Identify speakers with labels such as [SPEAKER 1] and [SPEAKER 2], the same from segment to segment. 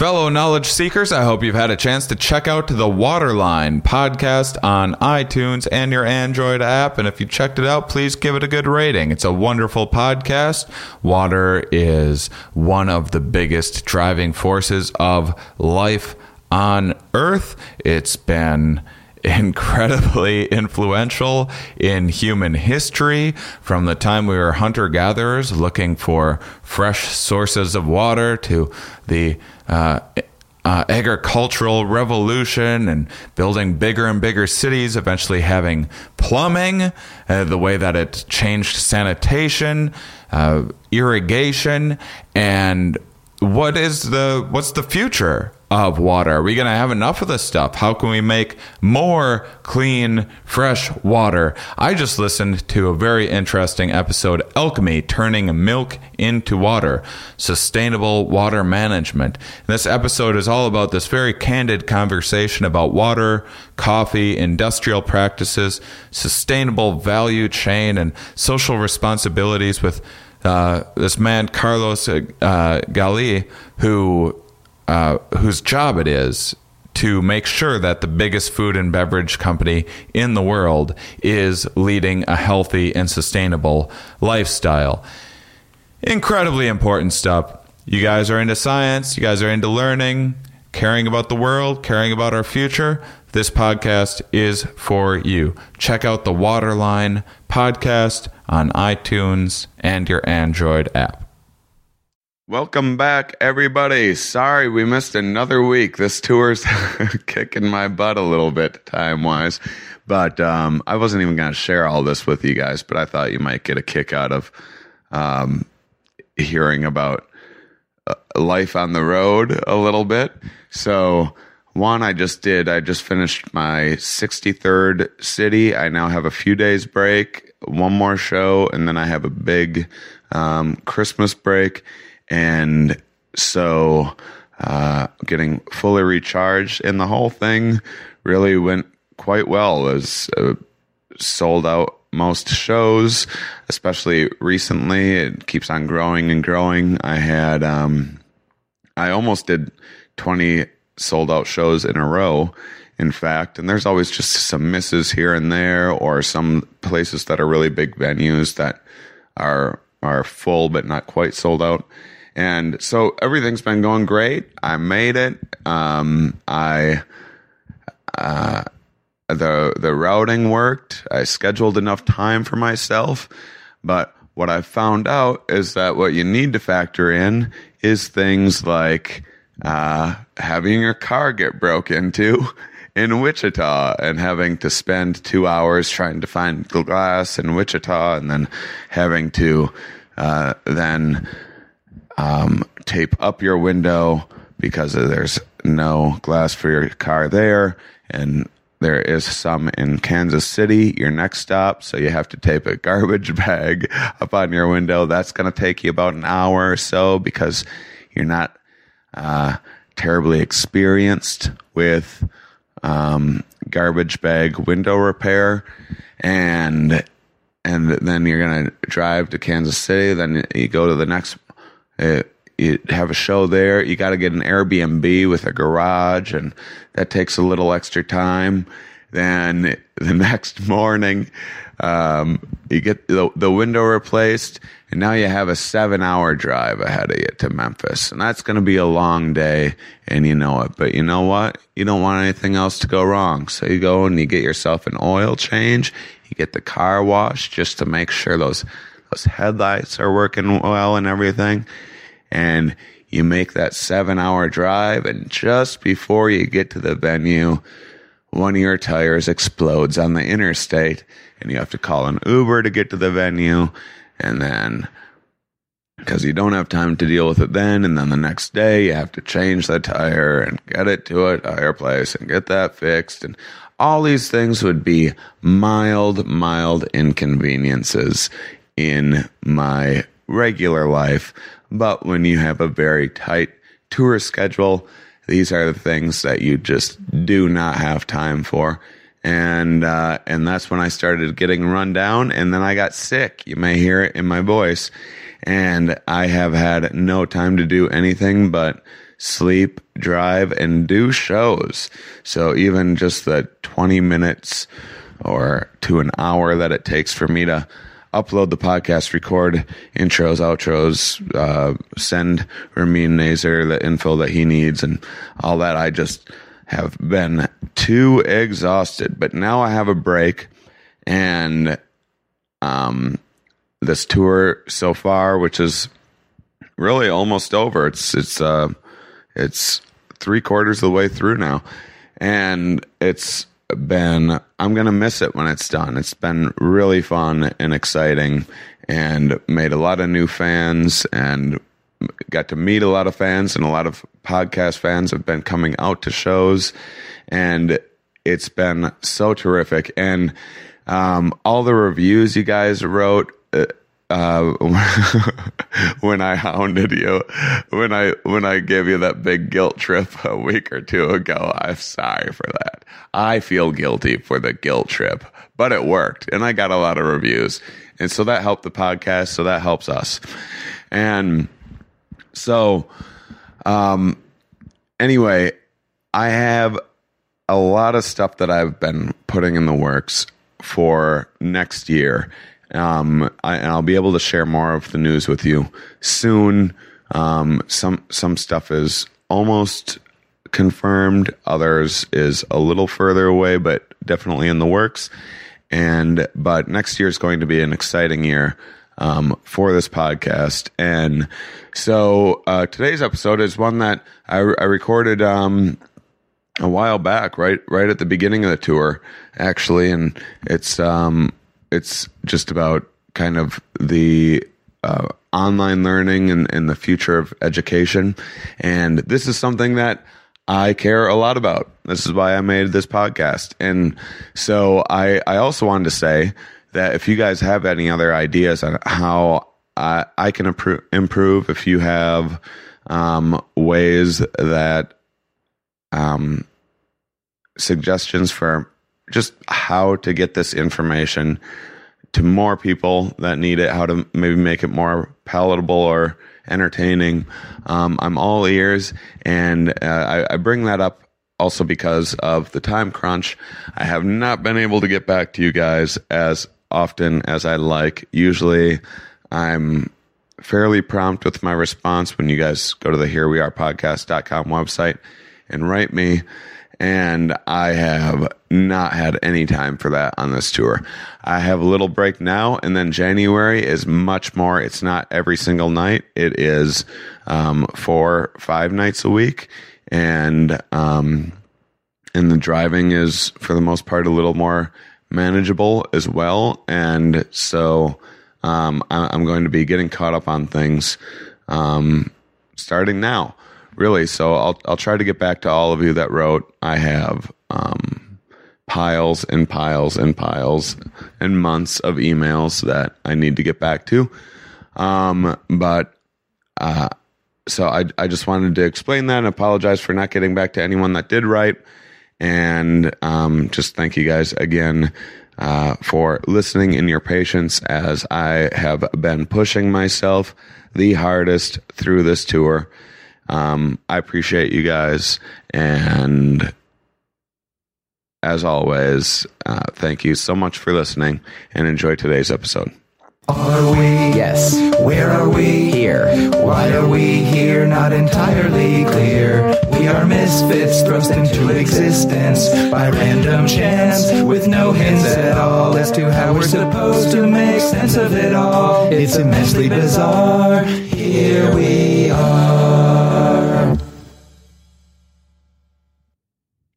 [SPEAKER 1] Fellow knowledge seekers, I hope you've had a chance to check out the Waterline podcast on iTunes and your Android app. And if you checked it out, please give it a good rating. It's a wonderful podcast. Water is one of the biggest driving forces of life on Earth. It's been incredibly influential in human history. From the time we were hunter gatherers looking for fresh sources of water to the uh, uh, agricultural revolution and building bigger and bigger cities, eventually having plumbing, uh, the way that it changed sanitation, uh, irrigation, and what is the what's the future of water? Are we going to have enough of this stuff? How can we make more clean, fresh water? I just listened to a very interesting episode, Alchemy Turning Milk into Water, Sustainable Water Management. this episode is all about this very candid conversation about water, coffee, industrial practices, sustainable value chain, and social responsibilities with uh, this man Carlos uh, Gali, who uh, whose job it is to make sure that the biggest food and beverage company in the world is leading a healthy and sustainable lifestyle. Incredibly important stuff. You guys are into science, you guys are into learning, caring about the world, caring about our future. This podcast is for you. Check out the Waterline podcast on iTunes and your Android app. Welcome back, everybody. Sorry we missed another week. This tour's kicking my butt a little bit time wise, but um, I wasn't even going to share all this with you guys, but I thought you might get a kick out of um, hearing about uh, life on the road a little bit. So, one, I just did, I just finished my 63rd city. I now have a few days break, one more show, and then I have a big um, Christmas break and so uh, getting fully recharged, and the whole thing really went quite well. It was uh, sold out most shows, especially recently. It keeps on growing and growing. I had, um, I almost did 20 sold out shows in a row, in fact, and there's always just some misses here and there, or some places that are really big venues that are are full but not quite sold out. And so everything's been going great. I made it. Um, I, uh, the, the routing worked. I scheduled enough time for myself. But what I found out is that what you need to factor in is things like, uh, having your car get broke into in Wichita and having to spend two hours trying to find glass in Wichita and then having to, uh, then, um, tape up your window because there's no glass for your car there. And there is some in Kansas City, your next stop. So you have to tape a garbage bag up on your window. That's going to take you about an hour or so because you're not uh, terribly experienced with um, garbage bag window repair. And and then you're going to drive to Kansas City. Then you go to the next it, you have a show there. You got to get an Airbnb with a garage, and that takes a little extra time. Then the next morning, um, you get the, the window replaced, and now you have a seven hour drive ahead of you to Memphis. And that's going to be a long day, and you know it. But you know what? You don't want anything else to go wrong. So you go and you get yourself an oil change, you get the car washed just to make sure those, those headlights are working well and everything and you make that seven hour drive and just before you get to the venue, one of your tires explodes on the interstate and you have to call an Uber to get to the venue and then because you don't have time to deal with it then and then the next day you have to change the tire and get it to a tire place and get that fixed and all these things would be mild mild inconveniences in my regular life but when you have a very tight tour schedule, these are the things that you just do not have time for. And, uh, and that's when I started getting run down and then I got sick. You may hear it in my voice. And I have had no time to do anything but sleep, drive, and do shows. So even just the 20 minutes or to an hour that it takes for me to upload the podcast, record intros, outros, uh, send Ramin Nazer the info that he needs and all that. I just have been too exhausted, but now I have a break and, um, this tour so far, which is really almost over. It's, it's, uh, it's three quarters of the way through now and it's been I'm gonna miss it when it's done. It's been really fun and exciting, and made a lot of new fans, and got to meet a lot of fans, and a lot of podcast fans have been coming out to shows, and it's been so terrific. And um, all the reviews you guys wrote. Uh, uh, when I hounded you, when I when I gave you that big guilt trip a week or two ago, I'm sorry for that. I feel guilty for the guilt trip, but it worked, and I got a lot of reviews, and so that helped the podcast. So that helps us, and so, um, anyway, I have a lot of stuff that I've been putting in the works for next year um, I, and I'll be able to share more of the news with you soon. Um, some some stuff is almost confirmed. Others is a little further away, but definitely in the works. And but next year is going to be an exciting year um, for this podcast. And so uh, today's episode is one that I, I recorded um, a while back, right right at the beginning of the tour, actually, and it's um, it's just about kind of the uh, online learning and, and the future of education. And this is something that I care a lot about. This is why I made this podcast. And so I, I also wanted to say that if you guys have any other ideas on how I, I can improve, improve, if you have um, ways that um, suggestions for just how to get this information to more people that need it, how to maybe make it more palatable or entertaining. Um, I'm all ears, and uh, I, I bring that up also because of the time crunch. I have not been able to get back to you guys as often as I like. Usually, I'm fairly prompt with my response when you guys go to the here we are podcast.com website and write me and I have not had any time for that on this tour. I have a little break now, and then January is much more. It's not every single night. It is um, four, five nights a week, and um, and the driving is for the most part a little more manageable as well. And so um, I'm going to be getting caught up on things um, starting now really. So I'll I'll try to get back to all of you that wrote. I have um, piles and piles and piles and months of emails that I need to get back to. Um, but uh, so I I just wanted to explain that and apologize for not getting back to anyone that did write, and um, just thank you guys again. Uh, for listening and your patience as I have been pushing myself the hardest through this tour. Um, I appreciate you guys. And as always, uh, thank you so much for listening and enjoy today's episode.
[SPEAKER 2] Are we?
[SPEAKER 3] Yes.
[SPEAKER 2] Where are we?
[SPEAKER 3] Here.
[SPEAKER 2] Why are we here? Not entirely clear. We are misfits thrust into existence by random chance with no hints at all as to how we're supposed to make sense of it all. It's immensely bizarre. Here we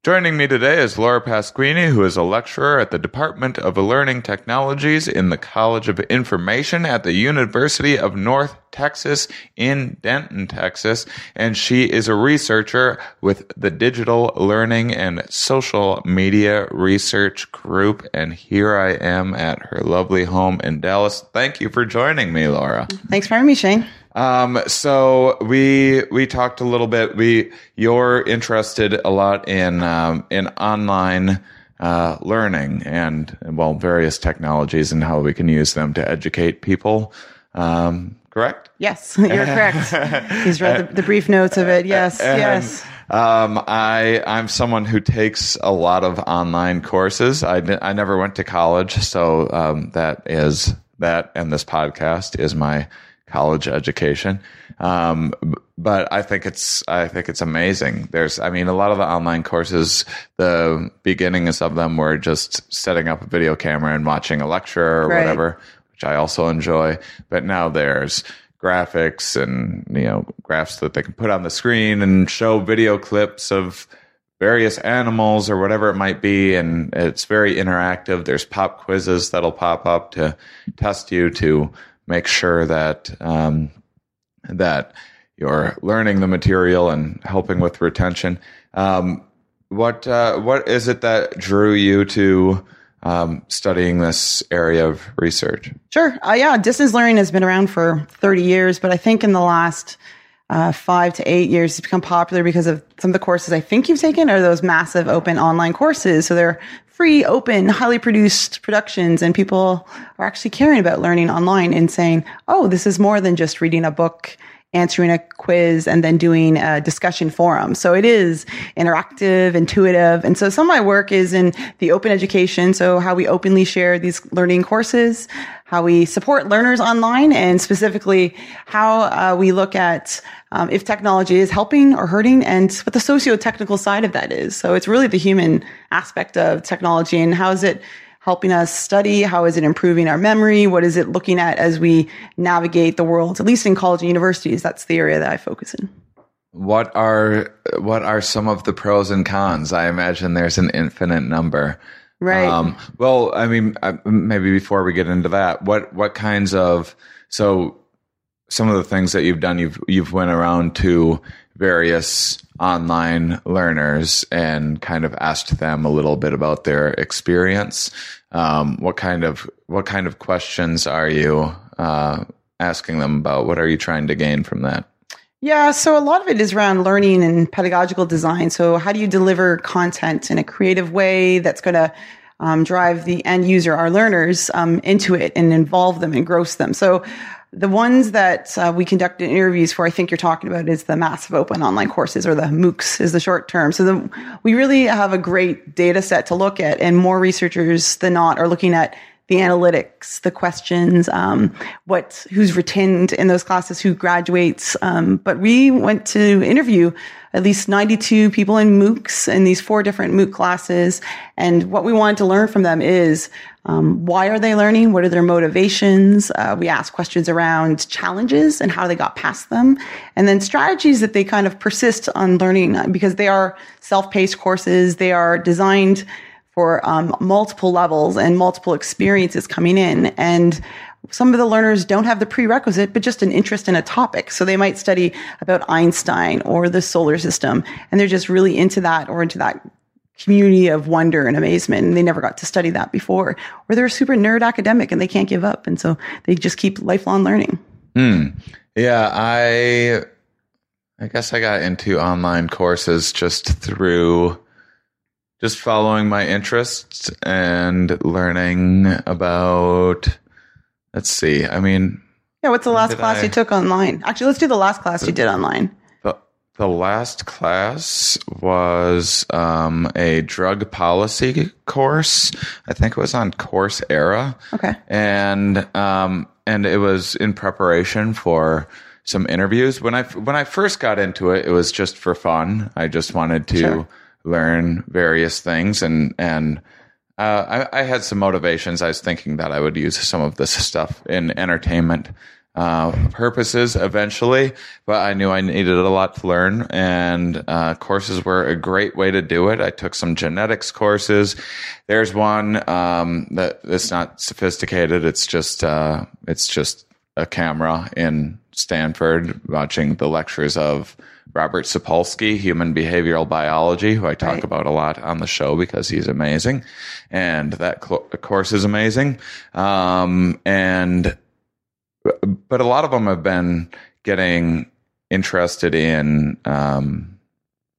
[SPEAKER 4] Joining me today is Laura Pasquini, who is a lecturer at the Department of Learning Technologies in the College of Information at the University of North Texas in Denton, Texas. And she is a researcher with the Digital Learning and Social Media Research Group. And here I am at her lovely home in Dallas. Thank you for joining me, Laura.
[SPEAKER 5] Thanks for having me, Shane.
[SPEAKER 4] Um, so we we talked a little bit. We you're interested a lot in um, in online uh, learning and well various technologies and how we can use them to educate people. Um, correct?
[SPEAKER 3] Yes, you're correct. He's read the, the brief notes of it. Yes,
[SPEAKER 4] And,
[SPEAKER 3] yes.
[SPEAKER 4] Um, I I'm someone who takes a lot of online courses. I I never went to college, so um, that is that, and this podcast is my college education. Um, but I think it's I think it's amazing. There's I mean a lot of the online courses, the beginnings of them were just setting up a video camera and watching a lecture or
[SPEAKER 3] Right.
[SPEAKER 4] whatever, which I also enjoy. But now there's graphics and you know graphs that they can put on the screen and show video clips of various animals or whatever it might be and it's very interactive there's pop quizzes that'll pop up to test you to make sure that um, that you're learning the material and helping with retention um, what uh, what is it that drew you to um, studying this area of research
[SPEAKER 3] Sure. Uh, yeah, distance learning has been around for 30 years, but I think in the last uh, five to eight years, it's become popular because of some of the courses I think you've taken are those massive open online courses. So they're free, open, highly produced productions, and people are actually caring about learning online and saying, oh, this is more than just reading a book answering a quiz and then doing a discussion forum. So it is interactive, intuitive. And so some of my work is in the open education. So how we openly share these learning courses, how we support learners online and specifically how uh, we look at um, if technology is helping or hurting and what the socio-technical side of that is. So it's really the human aspect of technology and how is it helping us study? How is it improving our memory? What is it looking at as we navigate the world? At least in college and universities, that's the area that I focus in.
[SPEAKER 4] What are what are some of the pros and cons? I imagine there's an infinite number.
[SPEAKER 3] Right.
[SPEAKER 4] Um, well, I mean, uh, maybe before we get into that, what what kinds of so some of the things that you've done, you've you've went around to various online learners and kind of asked them a little bit about their experience. Um, what kind of what kind of questions are you uh, asking them about? What are you trying to gain from that?
[SPEAKER 3] Yeah, so a lot of it is around learning and pedagogical design. So, how do you deliver content in a creative way that's going to um, drive the end user, our learners, um, into it and involve them, engross them? So, the ones that uh, we conducted interviews for, I think you're talking about, is the massive open online courses or the MOOCs is the short term. So the, we really have a great data set to look at, and more researchers than not are looking at the analytics, the questions, um, what who's retained in those classes, who graduates. Um, but we went to interview at least 92 people in MOOCs in these four different MOOC classes, and what we wanted to learn from them is um, why are they learning? What are their motivations? Uh, we asked questions around challenges and how they got past them, and then strategies that they kind of persist on learning because they are self-paced courses. They are designed for um, multiple levels and multiple experiences coming in. And some of the learners don't have the prerequisite, but just an interest in a topic. So they might study about Einstein or the solar system, and they're just really into that or into that community of wonder and amazement. And they never got to study that before. Or they're a super nerd academic and they can't give up. And so they just keep lifelong learning.
[SPEAKER 4] Yeah, I I guess I got into online courses just through just following my interests and learning about let's see. I mean,
[SPEAKER 3] Yeah, what's the last class
[SPEAKER 4] I-
[SPEAKER 3] you took online? Actually, let's do the last class you did online.
[SPEAKER 4] the the last class was um, a drug policy course. I think it was on Coursera.
[SPEAKER 3] Okay.
[SPEAKER 4] and um, and it was in preparation for some interviews. When I when I first got into it, it was just for fun. I just wanted to
[SPEAKER 3] Sure.
[SPEAKER 4] Learn various things, and and uh, I, I had some motivations. I was thinking that I would use some of this stuff in entertainment uh, purposes eventually, but I knew I needed a lot to learn, and uh, courses were a great way to do it. I took some genetics courses. There's one um, that it's not sophisticated. It's just uh, it's just a camera in Stanford watching the lectures of Robert Sapolsky, human behavioral biology, who I talk
[SPEAKER 3] Right.
[SPEAKER 4] about a lot on the show because he's amazing, and that cl- course is amazing. Um, and but a lot of them have been getting interested in um,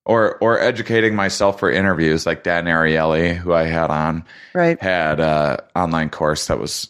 [SPEAKER 4] or or educating myself for interviews like Dan Ariely, who I had on,
[SPEAKER 3] Right.
[SPEAKER 4] had a online course that was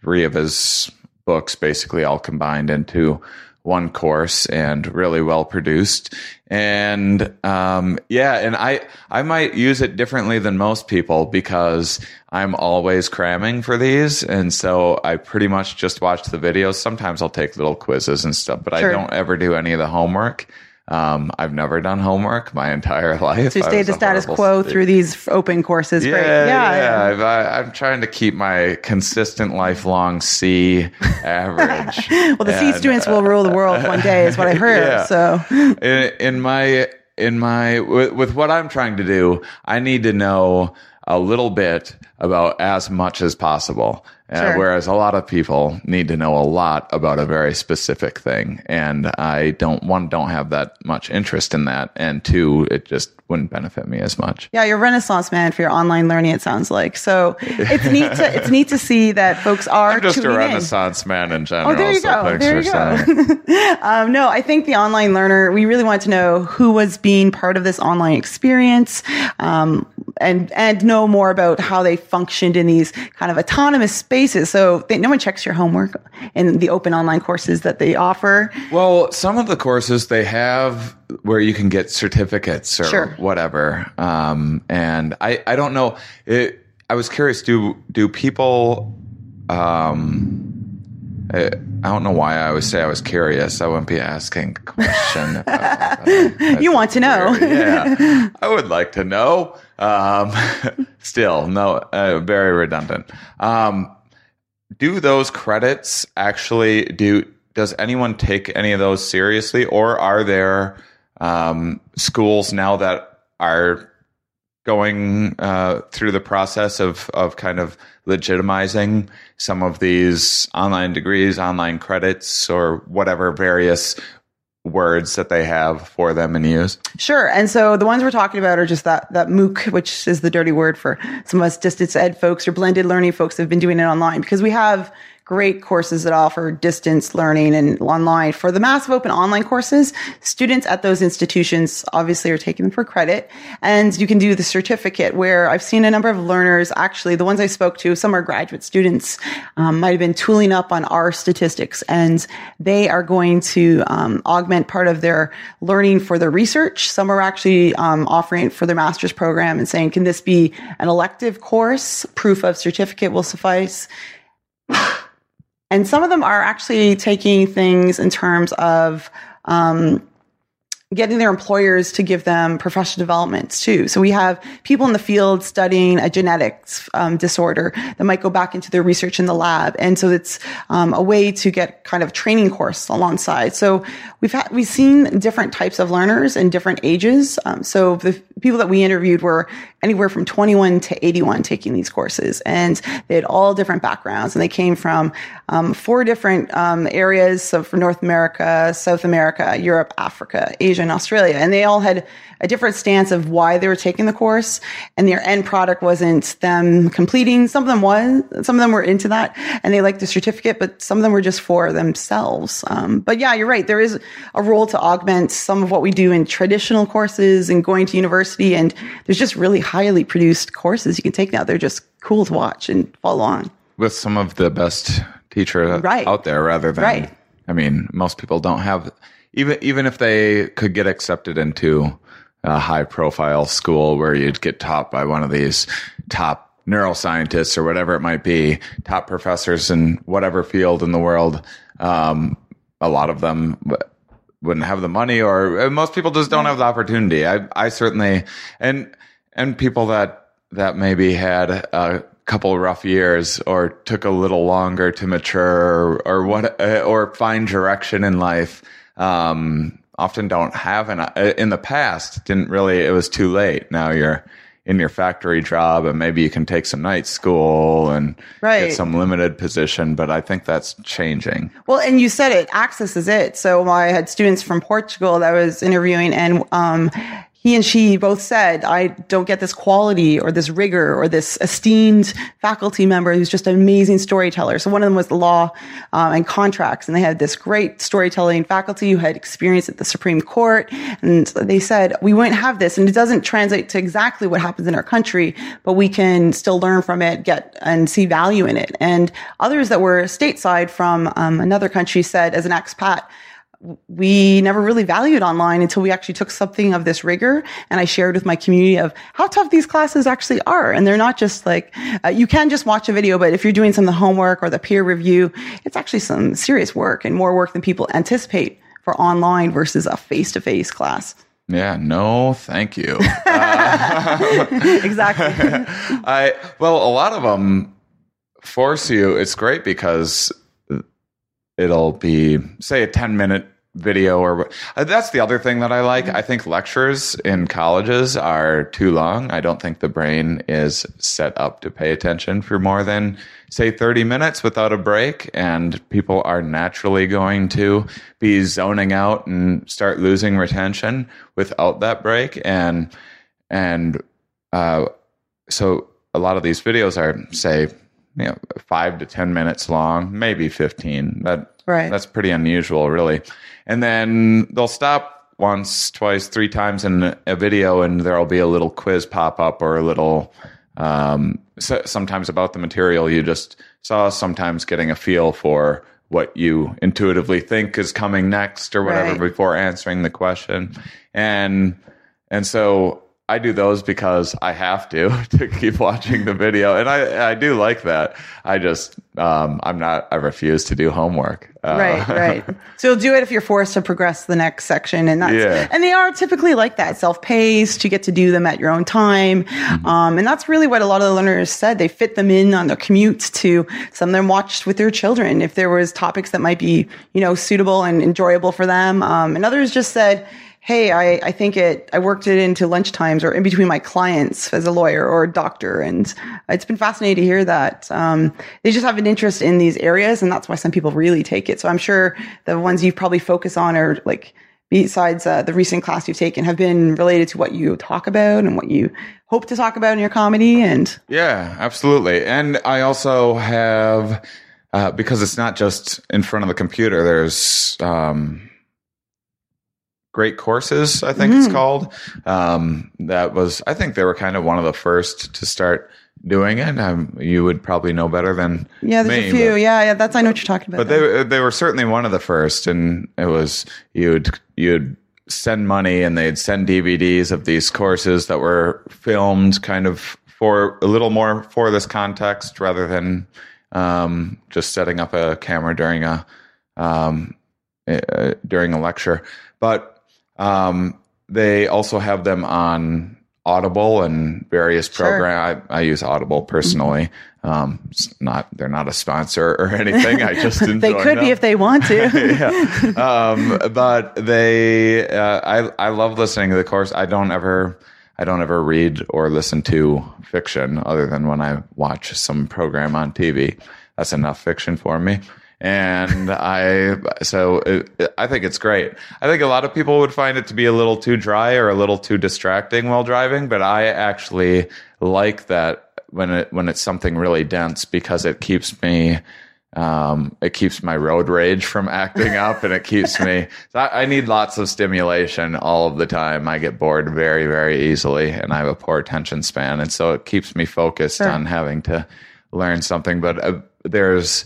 [SPEAKER 4] three of his books basically all combined into one course and really well produced. And um, yeah, and I I might use it differently than most people because I'm always cramming for these, and so I pretty much just watch the videos. Sometimes I'll take little quizzes and stuff, but
[SPEAKER 3] Sure.
[SPEAKER 4] I don't ever do any of the homework. Um, I've never done homework my entire life.
[SPEAKER 3] So you
[SPEAKER 4] I
[SPEAKER 3] stay the status quo through these open courses.
[SPEAKER 4] Yeah, yeah.
[SPEAKER 3] yeah.
[SPEAKER 4] I've, I, I'm trying to keep my consistent lifelong C average.
[SPEAKER 3] Well, the C
[SPEAKER 4] And,
[SPEAKER 3] students will rule the world one day, is what I heard.
[SPEAKER 4] Yeah.
[SPEAKER 3] So,
[SPEAKER 4] in, in my in my with, with what I'm trying to do, I need to know a little bit about as much as possible. Uh, whereas a lot of people need to know a lot about a very specific thing, and I don't one don't have that much interest in that, and two, it just wouldn't benefit me as much.
[SPEAKER 3] yeah, you're a renaissance man for your online learning. It sounds like so. It's neat to it's neat to see that folks are
[SPEAKER 4] I'm just a
[SPEAKER 3] tuning in.
[SPEAKER 4] renaissance man in general.
[SPEAKER 3] Oh, there you
[SPEAKER 4] so
[SPEAKER 3] go.
[SPEAKER 4] thanks
[SPEAKER 3] There you
[SPEAKER 4] saying.
[SPEAKER 3] go. um, no, I think the online learner, we really want to know who was being part of this online experience um, and, and know more about how they functioned in these kind of autonomous spaces. So they, no one checks your homework in the open online courses that they offer.
[SPEAKER 4] Well, some of the courses they have where you can get certificates or
[SPEAKER 3] Sure.
[SPEAKER 4] whatever. Um, and I, I don't know. It, I was curious. Do do people? Um, I, I don't know why I always say I was curious. I wouldn't be asking a question. about.
[SPEAKER 3] You want to know.
[SPEAKER 4] Yeah, I would like to know. Um, still, no, uh, very redundant. Um, do those credits actually do? Does anyone take any of those seriously, or are there um, schools now that are going uh, through the process of of kind of legitimizing some of these online degrees, online credits, or whatever various words that they have for them and use?
[SPEAKER 3] Sure. And so the ones we're talking about are just that, that MOOC, which is the dirty word for some of us distance ed folks or blended learning folks have been doing it online because we have great courses that offer distance learning and online. For the massive open online courses, students at those institutions obviously are taking them for credit. And you can do the certificate where I've seen a number of learners, actually, the ones I spoke to, some are graduate students, um, might have been tooling up on our statistics and they are going to um, augment part of their learning for their research. Some are actually um, offering it for their master's program and saying, can this be an elective course? Proof of certificate will suffice. And some of them are actually taking things in terms of um, getting their employers to give them professional developments too. So we have people in the field studying a genetics um, disorder that might go back into their research in the lab, and so it's um, a way to get kind of training course alongside. So we've had we've seen different types of learners in different ages. Um, so the people that we interviewed were anywhere from 21 to 81 taking these courses, and they had all different backgrounds, and they came from um, four different um, areas. So from North America, South America, Europe, Africa, Asia, and Australia, and they all had a different stance of why they were taking the course, and their end product wasn't them completing. Some of them was, some of them were into that, and they liked the certificate, but some of them were just for themselves. Um, but yeah, you're right. There is a role to augment some of what we do in traditional courses and going to university, and there's just really highly produced courses you can take now. They're just cool to watch and follow on.
[SPEAKER 4] with some of the best teachers
[SPEAKER 3] Right.
[SPEAKER 4] out there rather than
[SPEAKER 3] Right.
[SPEAKER 4] I mean most people don't have even even if they could get accepted into a high profile school where you'd get taught by one of these top neuroscientists or whatever it might be top professors in whatever field in the world um, a lot of them wouldn't have the money or uh, most people just don't have the opportunity. I i certainly and and people that that maybe had a couple rough years or took a little longer to mature or, or what uh, or find direction in life um, often don't have an uh, in the past didn't really it was too late. Now you're in your factory job and maybe you can take some night school and
[SPEAKER 3] Right.
[SPEAKER 4] get some limited position but i think that's changing
[SPEAKER 3] Well, and you said it, access is it. So I had students from Portugal that I was interviewing and, um, he and she both said, I don't get this quality or this rigor or this esteemed faculty member who's just an amazing storyteller. So one of them was law um, and contracts, and they had this great storytelling faculty who had experience at the Supreme Court. And they said, we wouldn't have this, and it doesn't translate to exactly what happens in our country, but we can still learn from it, get and see value in it. And others that were stateside from um, another country said, as an expat, we never really valued online until we actually took something of this rigor and I shared with my community of how tough these classes actually are. And they're not just like, uh, you can just watch a video, but if you're doing some of the homework or the peer review, it's actually some serious work and more work than people anticipate for online versus a face to face class.
[SPEAKER 4] Yeah, no, thank you.
[SPEAKER 3] Uh, exactly.
[SPEAKER 4] I, well, a lot of them force you. It's great because it'll be say a 10 minute video or uh, that's the other thing that I like. I think lectures in colleges are too long. I don't think the brain is set up to pay attention for more than say 30 minutes without a break and people are naturally going to be zoning out and start losing retention without that break and and uh, so a lot of these videos are say you know 5 to 10 minutes long, maybe 15. That
[SPEAKER 3] Right.
[SPEAKER 4] that's pretty unusual, really. And then they'll stop once, twice, three times in a video, and there'll be a little quiz pop up or a little, um, so, sometimes about the material you just saw, sometimes getting a feel for what you intuitively think is coming next or whatever
[SPEAKER 3] Right.
[SPEAKER 4] before answering the question. And, and so I do those because I have to to keep watching the video, and I I do like that. I just um, I'm not I refuse to do homework. Uh,
[SPEAKER 3] right, right. So you'll do it if you're forced to progress to the next section, and that's
[SPEAKER 4] Yeah.
[SPEAKER 3] and they are typically like that, self-paced. You get to do them at your own time,
[SPEAKER 4] Mm-hmm.
[SPEAKER 3] um, and that's really what a lot of the learners said. They fit them in on their commutes. To some of them watched with their children if there was topics that might be you know suitable and enjoyable for them, um, and others just said. Hey, I, I think it, I worked it into lunch times or in between my clients as a lawyer or a doctor. And it's been fascinating to hear that. Um, they just have an interest in these areas. And that's why some people really take it. So I'm sure the ones you probably focus on are like, besides uh, the recent class you've taken have been related to what you talk about and what you hope to talk about in your comedy. And
[SPEAKER 4] Yeah, absolutely. And I also have uh, because it's not just in front of the computer. There's um, great courses. I think it's called. Um, that was I think they were kind of one of the first to start doing it. Um, you would probably know better than
[SPEAKER 3] yeah, there's
[SPEAKER 4] me,
[SPEAKER 3] a few.
[SPEAKER 4] but-
[SPEAKER 3] Yeah, yeah, that's, I know what you're talking about.
[SPEAKER 4] but they they were certainly one of the first, and it was you'd you'd send money and they'd send DVDs of these courses that were filmed kind of for a little more for this context rather than um, just setting up a camera during a um, uh, during a lecture. But um, they also have them on Audible and various
[SPEAKER 3] Sure.
[SPEAKER 4] program. I, I use Audible personally. Um, it's not they're not a sponsor or anything. I just enjoy
[SPEAKER 3] they could
[SPEAKER 4] them.
[SPEAKER 3] be if they want to.
[SPEAKER 4] yeah. Um, but they, uh, I, I love listening to the course. I don't ever, I don't ever read or listen to fiction other than when I watch some program on TV. That's enough fiction for me. And I, so it, I think it's great. I think a lot of people would find it to be a little too dry or a little too distracting while driving, but I actually like that when it, when it's something really dense because it keeps me, um, it keeps my road rage from acting up and it keeps me so I, I need lots of stimulation all of the time i get bored very very easily and i have a poor attention span and so it keeps me focused
[SPEAKER 3] Sure.
[SPEAKER 4] on having to learn something but uh, there's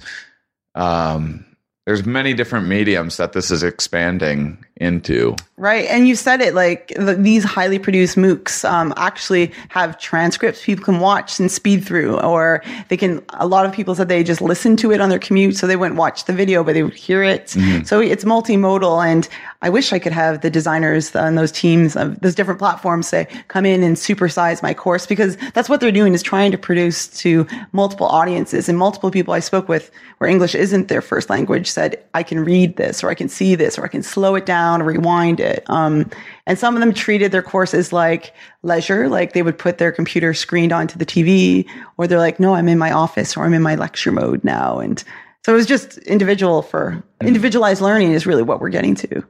[SPEAKER 4] um there's many different mediums that this is expanding into
[SPEAKER 3] Right. And you said it like the, these highly produced MOOCs um, actually have transcripts people can watch and speed through, or they can. A lot of people said they just listen to it on their commute, so they wouldn't watch the video, but they would hear it. So it's multimodal. And I wish I could have the designers on those teams of those different platforms say, come in and supersize my course because that's what they're doing is trying to produce to multiple audiences and multiple people I spoke with where English isn't their first language said, I can read this or I can see this or I can slow it down or rewind it. Um, and some of them treated their courses like leisure, like they would put their computer screened onto the TV, or they're like, no, I'm in my office or I'm in my lecture mode now. And so it was just individual for individualized learning is really what we're getting to.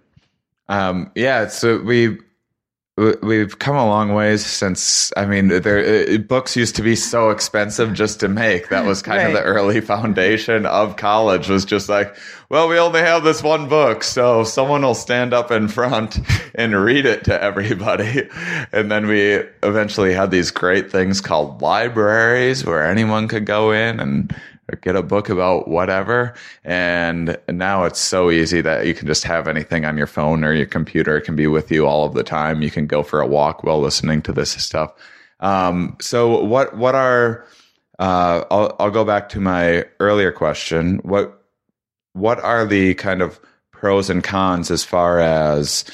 [SPEAKER 4] Um, yeah, so we we've come a long ways since. I mean, there uh, books used to be so expensive just to make. That was kind of the early foundation of college. Was just like, well, we only have this one book, so someone will stand up in front and read it to everybody. And then we eventually had these great things called libraries, where anyone could go in and get a book about whatever. And now it's so easy that you can just have anything on your phone or your computer. It can be with you all of the time. You can go for a walk while listening to this stuff. Um, so what, what are, uh, I'll, I'll go back to my earlier question. What, what are the kind of pros and cons as far as,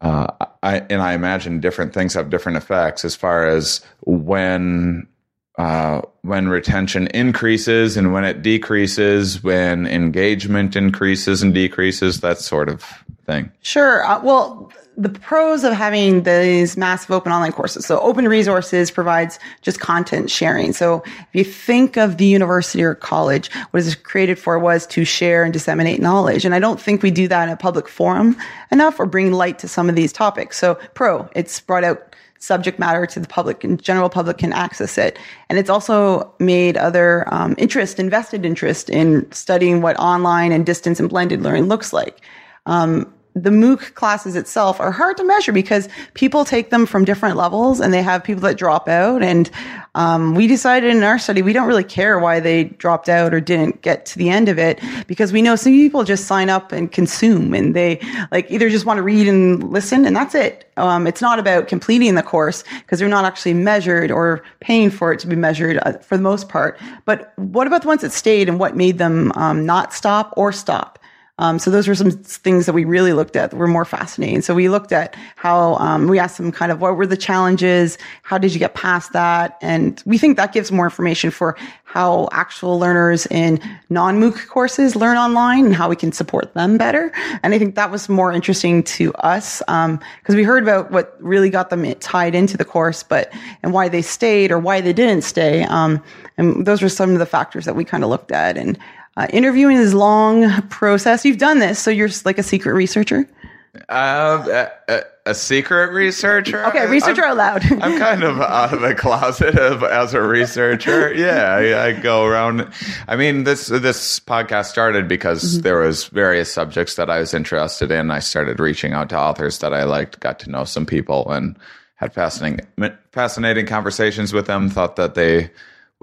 [SPEAKER 4] uh, I, and I imagine different things have different effects as far as when uh, when retention increases and when it decreases, when engagement increases and decreases, that sort of thing.
[SPEAKER 3] Sure. Uh, well, the pros of having these massive open online courses. So open resources provides just content sharing. So if you think of the university or college, what it created for was to share and disseminate knowledge. And I don't think we do that in a public forum enough or bring light to some of these topics. So pro, it's brought out subject matter to the public and general public can access it. And it's also made other um, interest, invested interest in studying what online and distance and blended learning looks like. Um, the MOOC classes itself are hard to measure because people take them from different levels and they have people that drop out. And um, we decided in our study we don't really care why they dropped out or didn't get to the end of it because we know some people just sign up and consume and they like either just want to read and listen and that's it. Um, it's not about completing the course because they're not actually measured or paying for it to be measured uh, for the most part. But what about the ones that stayed and what made them um, not stop or stop? Um, so those were some things that we really looked at that were more fascinating. So we looked at how um, we asked them kind of what were the challenges, how did you get past that, and we think that gives more information for how actual learners in non-MOOC courses learn online and how we can support them better. And I think that was more interesting to us because we heard about what really got them tied into the course, but and why they stayed or why they didn't stay. Um, and those were some of the factors that we kind of looked at and. Uh, interviewing is a long process. You've done this, so you're like a secret researcher.
[SPEAKER 4] Um, a, a, secret researcher.
[SPEAKER 3] Okay, researcher
[SPEAKER 4] I'm,
[SPEAKER 3] loud.
[SPEAKER 4] I'm kind of out of the closet of, as a researcher. Yeah, I, I go around. I mean, this this podcast started because there was various subjects that I was interested in. I started reaching out to authors that I liked, got to know some people, and had fascinating fascinating conversations with them. Thought that they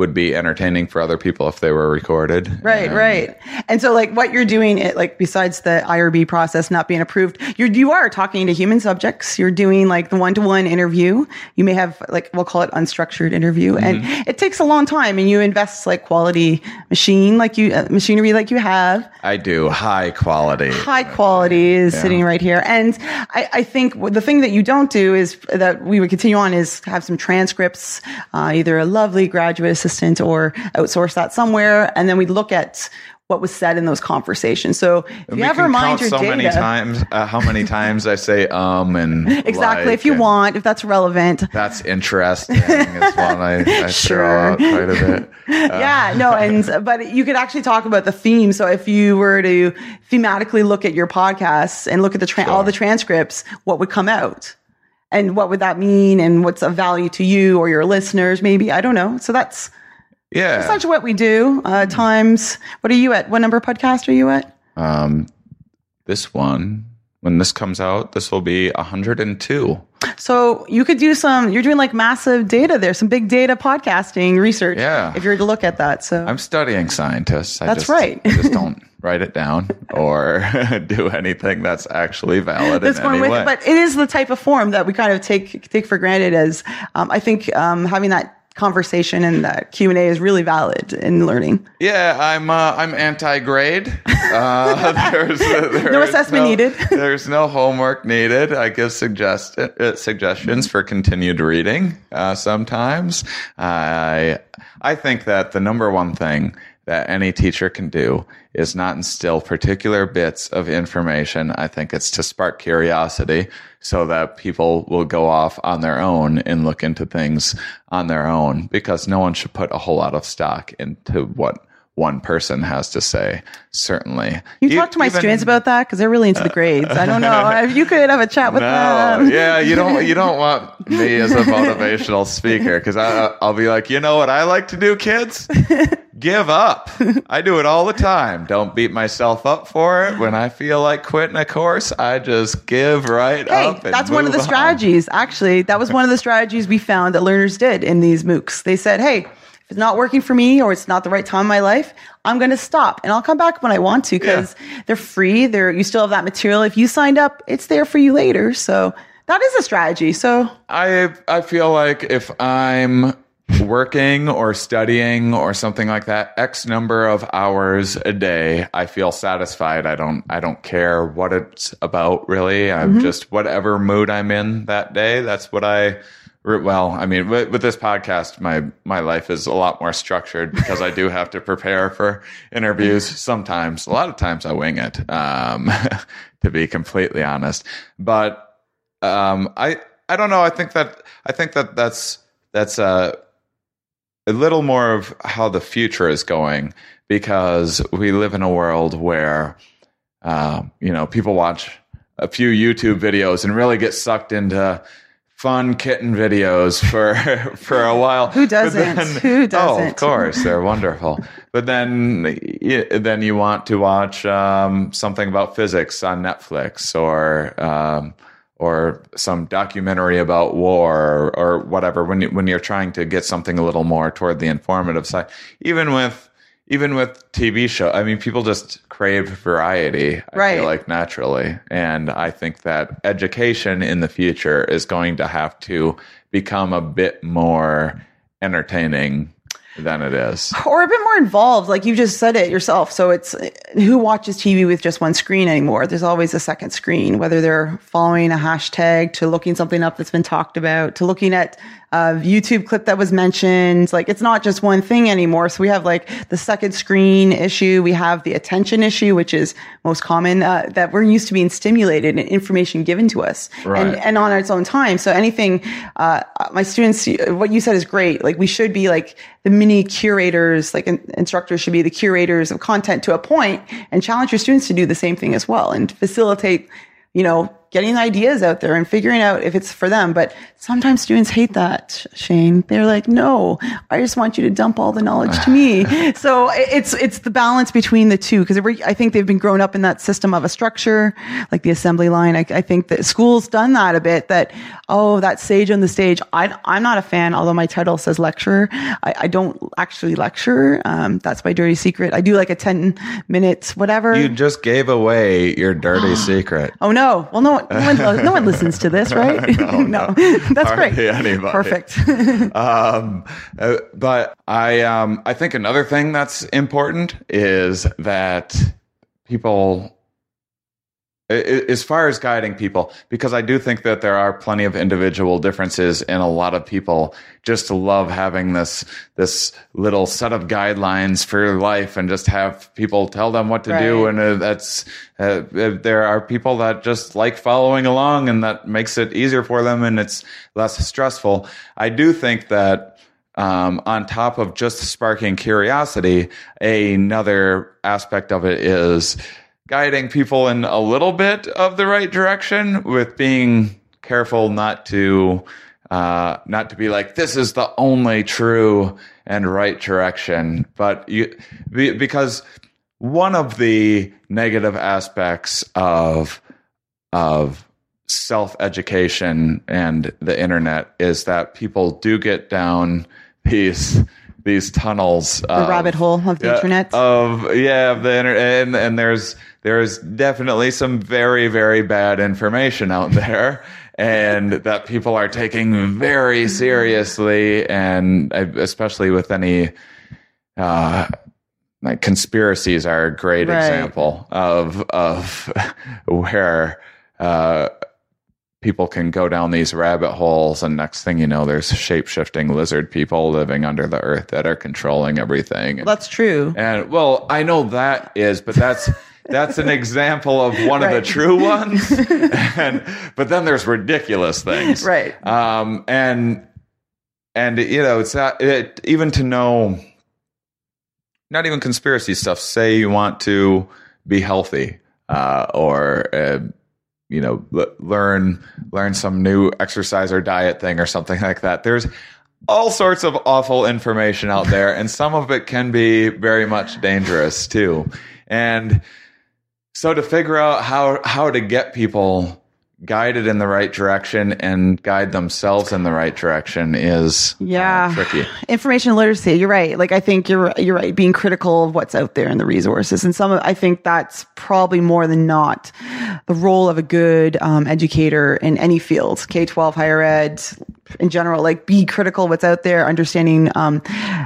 [SPEAKER 4] would be entertaining for other people if they were recorded.
[SPEAKER 3] Right,
[SPEAKER 4] And-
[SPEAKER 3] right. And so like what you're doing it like besides the IRB process not being approved, you're you are talking to human subjects. You're doing like the one-to-one interview. You may have like we'll call it unstructured interview and it takes a long time and you invest like quality machine like you uh, machinery like you have.
[SPEAKER 4] I do high quality.
[SPEAKER 3] high quality is sitting right here. And I, I think the thing that you don't do is that we would continue on is have some transcripts, uh, either a lovely graduate assistant or outsource that somewhere. And then we'd look at what was said in those conversations. So if you
[SPEAKER 4] we
[SPEAKER 3] ever
[SPEAKER 4] can
[SPEAKER 3] mind your
[SPEAKER 4] so
[SPEAKER 3] data.
[SPEAKER 4] many times uh, how many times I say um and
[SPEAKER 3] Exactly.
[SPEAKER 4] like
[SPEAKER 3] if you want, if that's relevant.
[SPEAKER 4] That's interesting. is one I, I
[SPEAKER 3] Sure.
[SPEAKER 4] throw out quite a bit.
[SPEAKER 3] yeah, no, and but you could actually talk about the theme. So if you were to thematically look at your podcasts and look at the tra- all the transcripts, what would come out? And what would that mean? And what's of value to you or your listeners? Maybe I don't know. So that's
[SPEAKER 4] Yeah.
[SPEAKER 3] essentially what we do. Uh, times what are you at? What number podcast are you at?
[SPEAKER 4] Um, this one, when this comes out, this will be 102.
[SPEAKER 3] So you could do some. You're doing like massive data there, some big data podcasting research.
[SPEAKER 4] Yeah.
[SPEAKER 3] If you were to look at that, so
[SPEAKER 4] I'm studying scientists. I
[SPEAKER 3] That's
[SPEAKER 4] just,
[SPEAKER 3] right.
[SPEAKER 4] I just don't write it down or do anything that's actually valid
[SPEAKER 3] that's
[SPEAKER 4] in any
[SPEAKER 3] with
[SPEAKER 4] way.
[SPEAKER 3] But it is the type of form that we kind of take take for granted. As um, I think um, having that conversation and that Q and A is really valid in learning.
[SPEAKER 4] Yeah, I'm uh, I'm anti-grade. Uh, there's, there
[SPEAKER 3] No assessment needed.
[SPEAKER 4] there's no homework needed. I give suggest uh, suggestions for continued reading. Uh, sometimes I I think that the number one thing that any teacher can do is not instill particular bits of information. I think it's to spark curiosity so that people will go off on their own and look into things on their own because no one should put a whole lot of stock into what one person has to say. Certainly,
[SPEAKER 3] You
[SPEAKER 4] E-
[SPEAKER 3] talk to my
[SPEAKER 4] even-
[SPEAKER 3] students about that because they're really into the grades. I don't know if you could have a chat with
[SPEAKER 4] No,
[SPEAKER 3] them.
[SPEAKER 4] yeah, you don't you don't want me as a motivational speaker because I'll be like, you know what I like to do, kids? Give up. I do it all the time. Don't beat myself up for it. When I feel like quitting a course, I just give right
[SPEAKER 3] Hey,
[SPEAKER 4] up. And
[SPEAKER 3] that's one of the
[SPEAKER 4] on.
[SPEAKER 3] strategies. Actually, that was one of the strategies we found that learners did in these MOOCs. They said, "Hey, it's not working for me or it's not the right time in my life, I'm going to stop and I'll come back when I want to because they're free. They're you still have that material. If you signed up, it's there for you later. So that is a strategy. So
[SPEAKER 4] I I feel like if I'm working or studying or something like that x number of hours a day i feel satisfied i don't i don't care what it's about really i'm mm-hmm. just whatever mood i'm in that day that's what i well i mean with, with this podcast my my life is a lot more structured because i do have to prepare for interviews sometimes a lot of times i wing it um to be completely honest but um, I I don't know. I think that I think that that's that's a a little more of how the future is going because we live in a world where uh, you know people watch a few YouTube videos and really get sucked into fun kitten videos for for a while.
[SPEAKER 3] Who doesn't? Who doesn't?
[SPEAKER 4] Oh, of course, they're wonderful. But then, then you want to watch um, something about physics on Netflix, or um, or some documentary about war, or, or whatever. When you, when you're trying to get something a little more toward the informative side, even with even with TV show, I mean, people just crave variety. I
[SPEAKER 3] Right.
[SPEAKER 4] like naturally, and I think that education in the future is going to have to become a bit more entertaining than it is.
[SPEAKER 3] or a bit more involved. Like you just said it yourself. So it's who watches TV with just one screen anymore? There's always a second screen, whether they're following a hashtag to looking something up that's been talked about to looking at a YouTube clip that was mentioned. Like it's not just one thing anymore. So we have like the second screen issue. We have the attention issue, which is most common, uh, that we're used to being stimulated and information given to us
[SPEAKER 4] Right.
[SPEAKER 3] and, and on its own time. So anything, uh, my students, what you said is great. Like we should be like the mini curators, like in, instructors should be the curators of content to a point and challenge your students to do the same thing as well and facilitate, you know, getting ideas out there and figuring out if it's for them. But sometimes students hate that, Shane. They're like, no, I just want you to dump all the knowledge to me. so it's, it's the balance between the two. Cause I think they've been grown up in that system of a structure, like the assembly line. I, I think that school's done that a bit that, oh, that sage on the stage. I, I'm not a fan, although my title says lecturer. I, I don't actually lecture. Um, that's my dirty secret. I do like a 10 minutes, whatever.
[SPEAKER 4] You just gave away your dirty secret.
[SPEAKER 3] Oh no! Well, no, one- no one, no one listens to this, right? no, that's
[SPEAKER 4] Hardly
[SPEAKER 3] great.
[SPEAKER 4] anybody.
[SPEAKER 3] Perfect.
[SPEAKER 4] um, uh, but I um, I think another thing that's important is that people as far as guiding people because i do think that there are plenty of individual differences in a lot of people. Just love having this this little set of guidelines for life and just have people tell them what to do. And uh, that's uh, uh, there are people that just like following along and that makes it easier for them and it's less stressful. I do think that um, on top of just sparking curiosity, another aspect of it is guiding people in a little bit of the right direction with being careful not to uh, not to be like this is the only true and right direction, but you because one of the negative aspects of of self education and the internet is that people do get down these these tunnels
[SPEAKER 3] the rabbit hole of the
[SPEAKER 4] yeah,
[SPEAKER 3] internet.
[SPEAKER 4] of yeah of the internet and, and there's there's definitely some very very bad information out there and that people are taking very seriously and especially with any uh like conspiracies are a great
[SPEAKER 3] Right.
[SPEAKER 4] example of of where uh people can go down these rabbit holes and next thing you know there's shape-shifting lizard people living under the earth that are controlling everything
[SPEAKER 3] That's true.
[SPEAKER 4] and well i know that is but that's that's an example of one of the true ones and but then there's ridiculous things
[SPEAKER 3] Right.
[SPEAKER 4] um and and you know it's not it, even to know not even conspiracy stuff. Say you want to be healthy, uh, or uh, you know, l- learn learn some new exercise or diet thing or something like that. There's all sorts of awful information out there, and some of it can be very much dangerous too. And so to figure out how how to get people guided in the right direction and guide themselves in the right direction is uh,
[SPEAKER 3] Yeah.
[SPEAKER 4] tricky.
[SPEAKER 3] Information literacy. You're right. Like I think you're you're right. Being critical of what's out there and the resources, and some. of- I think that's probably more than not the role of a good um, educator in any field, K twelve, higher ed, in general. Like be critical of what's out there, understanding um,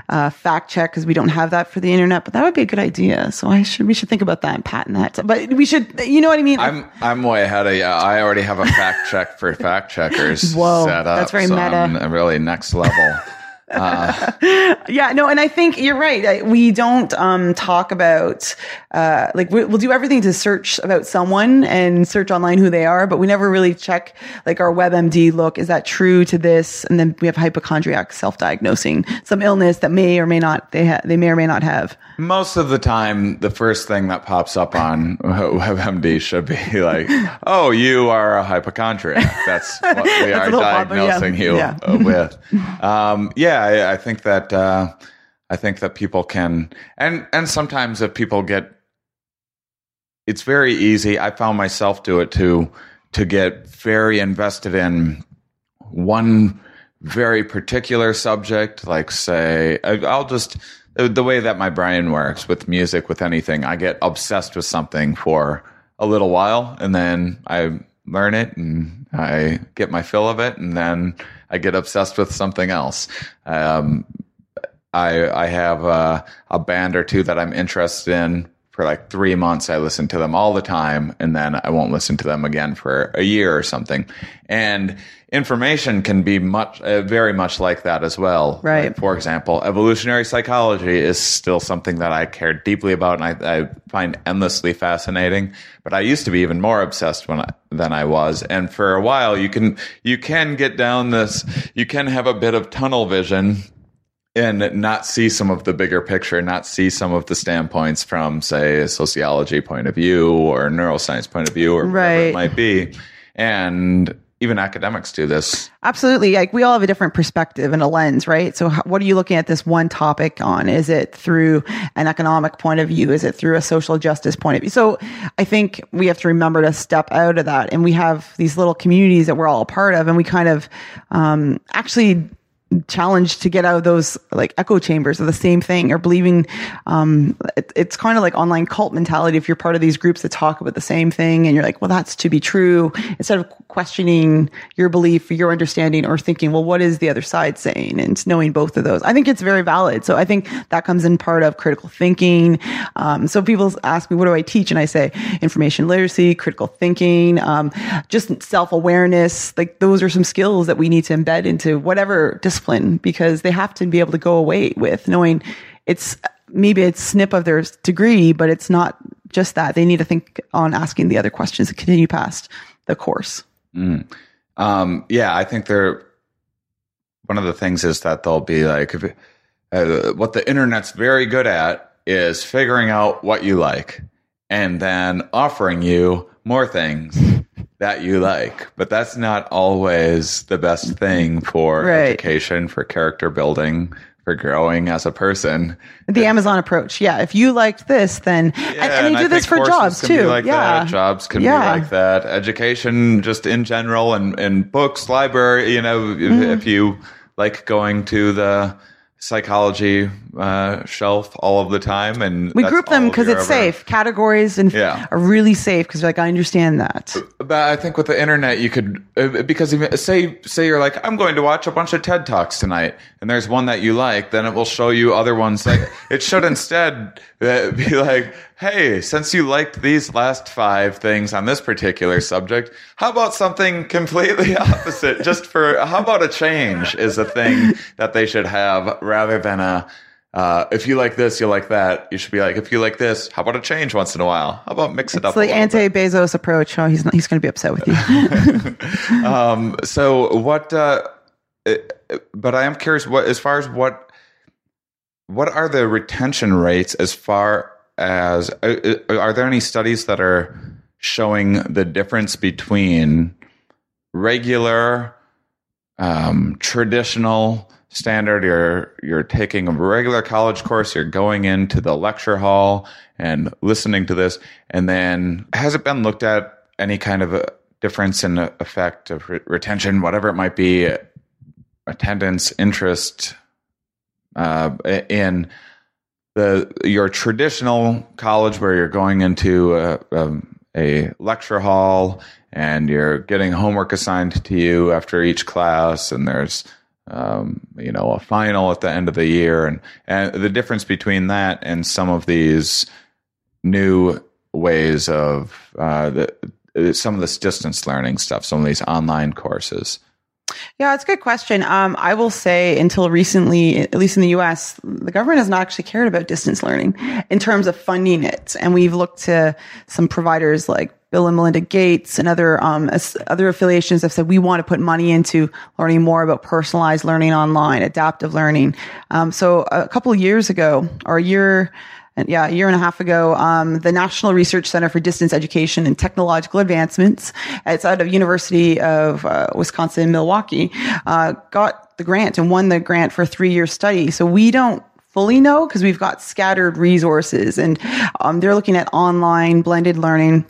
[SPEAKER 3] uh, fact check because we don't have that for the internet. But that would be a good idea. So I should we should think about that and patent that. But we should. You know what I mean?
[SPEAKER 4] I'm I'm way ahead of you. I already have a fact check for fact checkers
[SPEAKER 3] Whoa,
[SPEAKER 4] set up.
[SPEAKER 3] that's very
[SPEAKER 4] so
[SPEAKER 3] meta.
[SPEAKER 4] I'm really next level.
[SPEAKER 3] Yeah, no, and I think you're right. I, we don't um, talk about uh, like we, we'll do everything to search about someone and search online who they are, but we never really check like our WebMD look. Is that true to this? And then we have hypochondriac self-diagnosing some illness that may or may not they ha- they may or may not have.
[SPEAKER 4] Most of the time, the first thing that pops up on WebMD should be like, "Oh, you are a hypochondriac." That's what we are
[SPEAKER 3] a little odd, but yeah.
[SPEAKER 4] diagnosing you
[SPEAKER 3] Yeah.
[SPEAKER 4] uh, with. Um, yeah, I, I think that uh, I think that people can, and and sometimes if people get, it's very easy. I found myself do it too, to get very invested in one very particular subject, like say, I'll just the way that my brain works with music, with anything, I get obsessed with something for a little while, and then I learn it, and I get my fill of it, and then I get obsessed with something else. Um, I I have a, a band or two that I'm interested in for like three months. I listen to them all the time, and then I won't listen to them again for a year or something. And information can be much, uh, very much like that as well.
[SPEAKER 3] Right.
[SPEAKER 4] Like, for example, evolutionary psychology is still something that I care deeply about, and I, I find endlessly fascinating. But I used to be even more obsessed when I, than I was, and for a while, you can you can get down this, you can have a bit of tunnel vision and not see some of the bigger picture, not see some of the standpoints from, say, a sociology point of view or neuroscience point of view or whatever
[SPEAKER 3] Right.
[SPEAKER 4] it might be. And even academics do this.
[SPEAKER 3] Absolutely. Like we all have a different perspective and a lens, right? So how, what are you looking at this one topic on? Is it through an economic point of view? Is it through a social justice point of view? So I think we have to remember to step out of that. And we have these little communities that we're all a part of and we kind of, um, actually challenged to get out of those like echo chambers of the same thing or believing um it, it's kind of like online cult mentality. If you're part of these groups that talk about the same thing and you're like well that's to be true instead of questioning your belief your understanding or thinking well what is the other side saying? and knowing both of those. I think it's very valid. So i think that comes in part of critical thinking. Um, so people ask me what do i teach? and i say information literacy critical thinking um, just self-awareness. Like those are some skills that we need to embed into whatever discipline because they have to be able to go away with knowing it's maybe it's snip of their degree but it's not just that. They need to think on asking the other questions to continue past the course.
[SPEAKER 4] Um, yeah, I think they're one of the things is that they'll be like, uh, what the internet's very good at is figuring out what you like and then offering you more things that you like. But that's not always the best thing for
[SPEAKER 3] Right.
[SPEAKER 4] education, for character building, for growing as a person.
[SPEAKER 3] the amazon approach yeah if you liked this then and, and they
[SPEAKER 4] I
[SPEAKER 3] do this
[SPEAKER 4] think
[SPEAKER 3] for jobs
[SPEAKER 4] can
[SPEAKER 3] too
[SPEAKER 4] Be like
[SPEAKER 3] yeah
[SPEAKER 4] that. Jobs can
[SPEAKER 3] Yeah.
[SPEAKER 4] be like that. Education, just in general, and and books, library. You know,
[SPEAKER 3] Mm-hmm.
[SPEAKER 4] if you like going to the psychology uh, shelf all of the time, and
[SPEAKER 3] we group them because it's
[SPEAKER 4] ever-
[SPEAKER 3] safe categories and
[SPEAKER 4] Yeah.
[SPEAKER 3] are really safe because like i understand that
[SPEAKER 4] But I think with the internet, you could uh, because even, say say you're like, I'm going to watch a bunch of TED talks tonight, and there's one that you like, then it will show you other ones. Like it should instead uh, be like, hey, since you liked these last five things on this particular subject, how about something completely opposite? Just for how about a change is a thing that they should have rather than a. Uh, if you like this, you like that. You should be like, if you like this, how about a change once in a while? How about mix it up?
[SPEAKER 3] it's like anti bezos approach oh he's not he's going to be upset with you
[SPEAKER 4] um, so what? Uh, uh, but I am curious. What, as far as what what are the retention rates as far as uh, uh, are there any studies that are showing the difference between regular um, traditional standard. You're you're taking a regular college course you're going into the lecture hall and listening to this. And then has it been looked at any kind of a difference in effect of re- retention whatever it might be attendance interest uh, in the your traditional college where you're going into a, um, a lecture hall and you're getting homework assigned to you after each class and there's um, you know a final at the end of the year. And and the difference between that and some of these new ways of uh, the, some of this distance learning stuff some of these online courses
[SPEAKER 3] yeah, it's a good question. Um, I will say until recently, at least in the US, the government has not actually cared about distance learning in terms of funding it. And we've looked to some providers like Bill and Melinda Gates and other, um, other affiliations have said we want to put money into learning more about personalized learning online, adaptive learning. Um, so a couple of years ago or a year, yeah, a year and a half ago, um, the National Research Center for Distance Education and Technological Advancements, it's out of University of uh, Wisconsin Milwaukee, uh, got the grant and won the grant for a three-year study. So we don't fully know because we've got scattered resources, and um, they're looking at online blended learning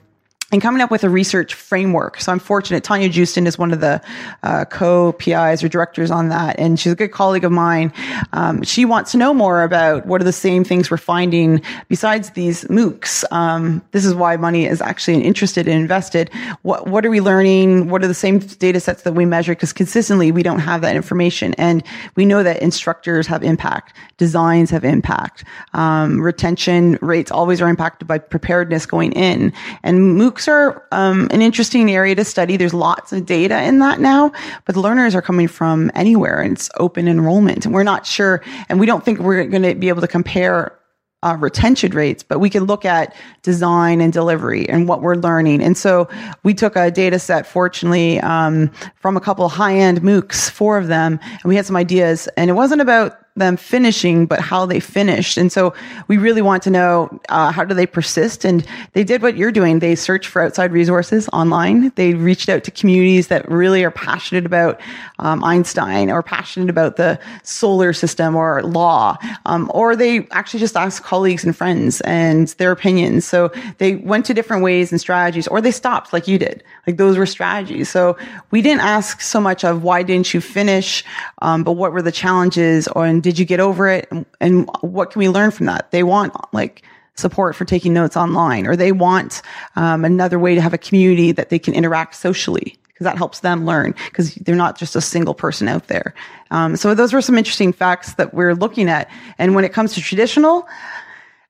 [SPEAKER 3] and coming up with a research framework. So I'm fortunate. Tanya Joosten is one of the uh, co-PIs or directors on that, and she's a good colleague of mine. Um, she wants to know more about what are the same things we're finding besides these MOOCs. Um, this is why money is actually interested and invested. What what are we learning? What are the same data sets that we measure? Because consistently we don't have that information, and we know that instructors have impact, designs have impact, um, retention rates always are impacted by preparedness going in, and MOOCs Are um, an interesting area to study. There's lots of data in that now, but learners are coming from anywhere and it's open enrollment. And we're not sure, and we don't think we're going to be able to compare uh, retention rates, but we can look at design and delivery and what we're learning. And so we took a data set, fortunately, um, from a couple high end MOOCs, four of them, and we had some ideas. And it wasn't about them finishing, but how they finished. And so we really want to know uh, how do they persist? And they did what you're doing. They searched for outside resources online. They reached out to communities that really are passionate about um, Einstein or passionate about the solar system or law, um, or they actually just asked colleagues and friends and their opinions. So they went to different ways and strategies, or they stopped like you did. Like those were strategies. So we didn't ask so much of why didn't you finish, um, but what were the challenges or and did you get over it? And, what can we learn from that? They want like support for taking notes online, or they want um, another way to have a community that they can interact socially because that helps them learn because they're not just a single person out there. Um, so those were some interesting facts that we're looking at. And when it comes to traditional,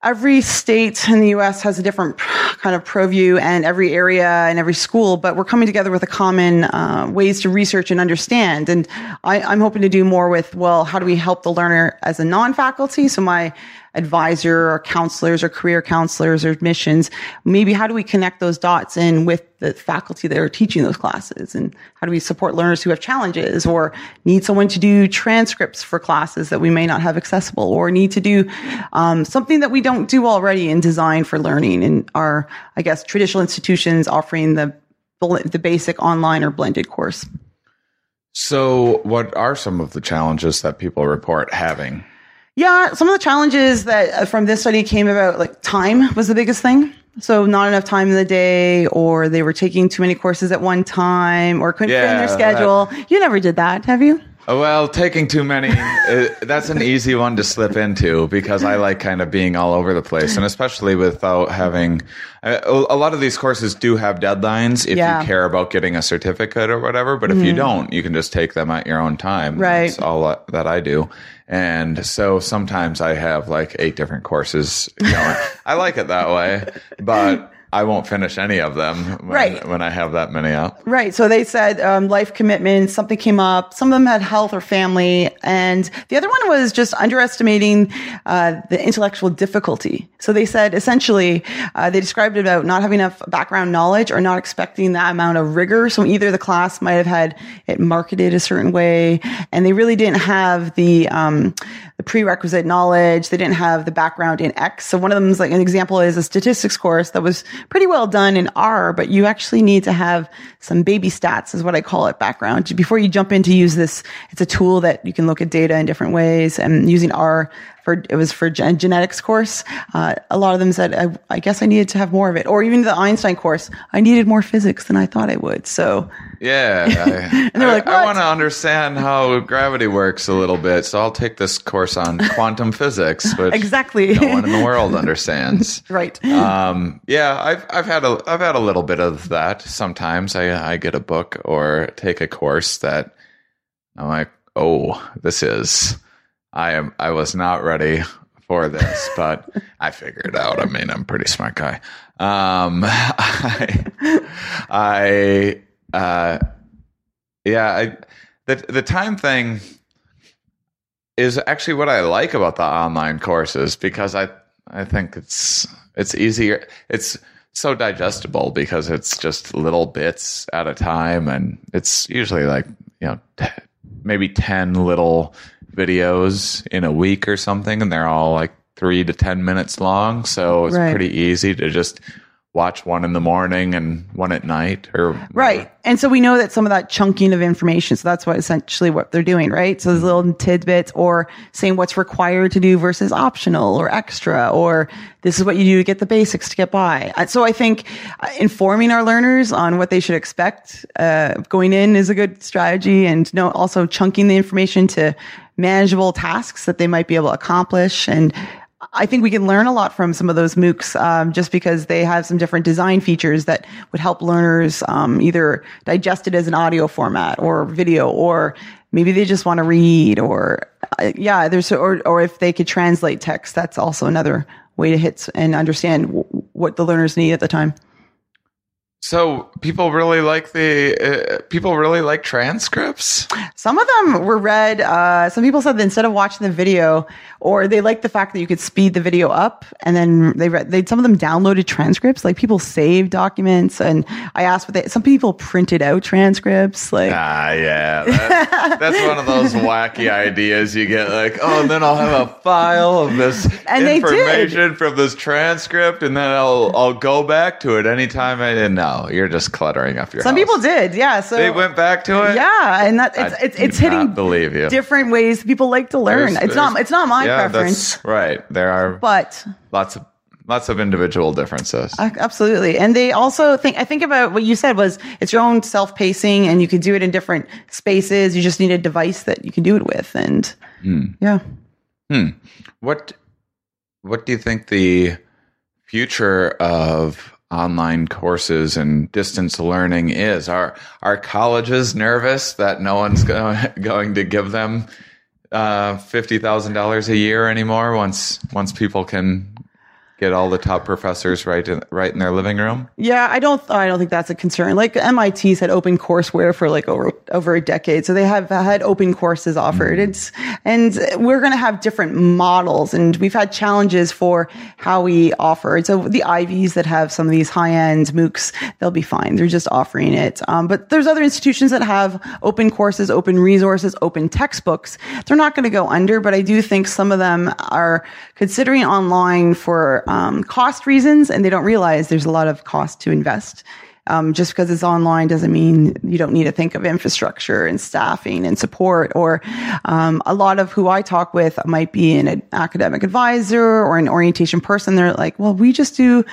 [SPEAKER 3] every state in the US has a different kind of purview and every area and every school, but we're coming together with a common uh, ways to research and understand. And I, I'm hoping to do more with, well, how do we help the learner as a non-faculty? So my advisor or counselors or career counselors or admissions. Maybe how do we connect those dots in with the faculty that are teaching those classes? And how do we support learners who have challenges or need someone to do transcripts for classes that we may not have accessible or need to do um, something that we don't do already in design for learning in our, I guess, traditional institutions offering the the basic online or blended course.
[SPEAKER 4] So, what are some of the challenges that people report having?
[SPEAKER 3] Yeah, some of the challenges that uh, from this study came about, like time was the biggest thing. So not enough time in the day, or they were taking too many courses at one time, or couldn't fit in their schedule. That, you never did that, have you?
[SPEAKER 4] Well, taking too many, uh, that's an easy one to slip into because I like kind of being all over the place. And especially without having, uh, a lot of these courses do have deadlines if yeah. you care about getting a certificate or whatever. But if mm. you don't, you can just take them at your own time.
[SPEAKER 3] Right.
[SPEAKER 4] That's all that I do. And so sometimes I have like eight different courses going. I like it that way, but I won't finish any of them when, right. when I have that many up.
[SPEAKER 3] Right. So they said um, life commitments, something came up. Some of them had health or family. And the other one was just underestimating uh, the intellectual difficulty. So they said essentially, uh, they described it about not having enough background knowledge or not expecting that amount of rigor. So either the class might have had it marketed a certain way and they really didn't have the, um, the prerequisite knowledge. They didn't have the background in X. So one of them is like an example is a statistics course that was pretty well done in R, but you actually need to have some baby stats is what I call it background before you jump in to use this. It's a tool that you can look at data in different ways and using R for it was for gen- genetics course. Uh, a lot of them said, I, I, guess I needed to have more of it, or even the Einstein course, I needed more physics than I thought I would. So
[SPEAKER 4] yeah, I, and they're like, I, I want to understand how gravity works a little bit, so I'll take this course on quantum physics, which
[SPEAKER 3] exactly
[SPEAKER 4] no one in the world understands.
[SPEAKER 3] right.
[SPEAKER 4] Um, yeah, I've I've had a I've had a little bit of that. Sometimes I I get a book or take a course that I'm like, oh, this is I am I was not ready for this, but I figured it out. I mean, I'm a pretty smart guy. Um, I, I, uh, yeah, I, the the time thing is actually what I like about the online courses because I I think it's it's easier. It's so digestible because it's just little bits at a time, and it's usually like you know t- maybe ten little videos in a week or something, and they're all like three to 10 minutes long. So it's right. pretty easy to just watch one in the morning and one at night or
[SPEAKER 3] right. and so we know that some of that chunking of information. So that's what essentially what they're doing right? So those little tidbits or saying what's required to do versus optional or extra or this is what you do to get the basics to get by. Uh, so i think uh, informing our learners on what they should expect uh, going in is a good strategy and no also chunking the information to manageable tasks that they might be able to accomplish. And I think we can learn a lot from some of those MOOCs um, just because they have some different design features that would help learners um, either digest it as an audio format or video, or maybe they just want to read, or uh, yeah, there's or or if they could translate text, that's also another way to hit and understand w- what the learners need at the time.
[SPEAKER 4] So people really like the uh, people really like transcripts.
[SPEAKER 3] Some of them were read. Uh, some people said that instead of watching the video, or they liked the fact that you could speed the video up, and then they read. They some of them downloaded transcripts. Like people saved documents, and I asked what they. Some people printed out transcripts. Like
[SPEAKER 4] ah, yeah, that's, that's one of those wacky ideas you get. Like oh, and then I'll have a file of this and information from this transcript, and then I'll I'll go back to it anytime I didn't know you're just cluttering up your.
[SPEAKER 3] Some
[SPEAKER 4] house.
[SPEAKER 3] people did, yeah. So
[SPEAKER 4] they went back to it.
[SPEAKER 3] Yeah, and that it's it's, it's hitting
[SPEAKER 4] believe you
[SPEAKER 3] different ways people like to learn. There's, it's there's, not it's not my yeah, preference.
[SPEAKER 4] right. There are,
[SPEAKER 3] but
[SPEAKER 4] lots of lots of individual differences
[SPEAKER 3] absolutely and they also think i think about what you said was it's your own self-pacing and you can do it in different spaces you just need a device that you can do it with and hmm. yeah
[SPEAKER 4] hmm what what do you think the future of online courses and distance learning is. Are are colleges nervous that no one's go- going to give them uh, fifty thousand dollars a year anymore once once people can get all the top professors right in, right in their living room?
[SPEAKER 3] Yeah, I don't I don't think that's a concern. Like MIT's had open courseware for like over over a decade, so they have had open courses offered. Mm-hmm. It's and we're going to have different models, and we've had challenges for how we offer. So the Ivies that have some of these high end MOOCs, they'll be fine. They're just offering it. Um, but there's other institutions that have open courses, open resources, open textbooks. They're not going to go under, but I do think some of them are considering online for um, cost reasons, and they don't realize there's a lot of cost to invest. Um, just because it's online doesn't mean you don't need to think of infrastructure and staffing and support. Or um, a lot of who I talk with might be an academic advisor or an orientation person. They're like, well, we just do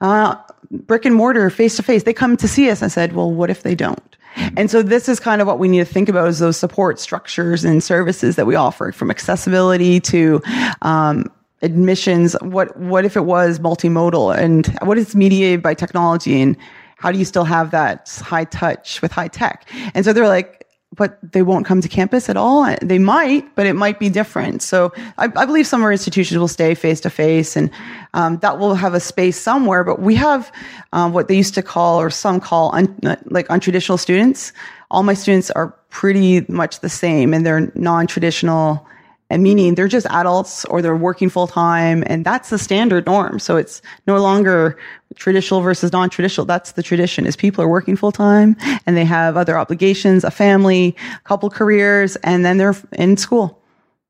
[SPEAKER 3] uh, brick and mortar face to face. They come to see us. I said, well, what if they don't? And so this is kind of what we need to think about is those support structures and services that we offer from accessibility to, um, admissions what what if it was multimodal? And what is mediated by technology? And how do you still have that high touch with high tech? And so they're like but they won't come to campus at all. They might but it might be different. So i, I believe some of our institutions will stay face to face and um, that will have a space somewhere but we have um, what they used to call or some call un, like untraditional students. All my students are pretty much the same and they're non-traditional and meaning they're just adults or they're working full time and that's the standard norm. So it's no longer traditional versus non-traditional. That's the tradition is people are working full time and they have other obligations, a family, a couple careers, and then they're in school.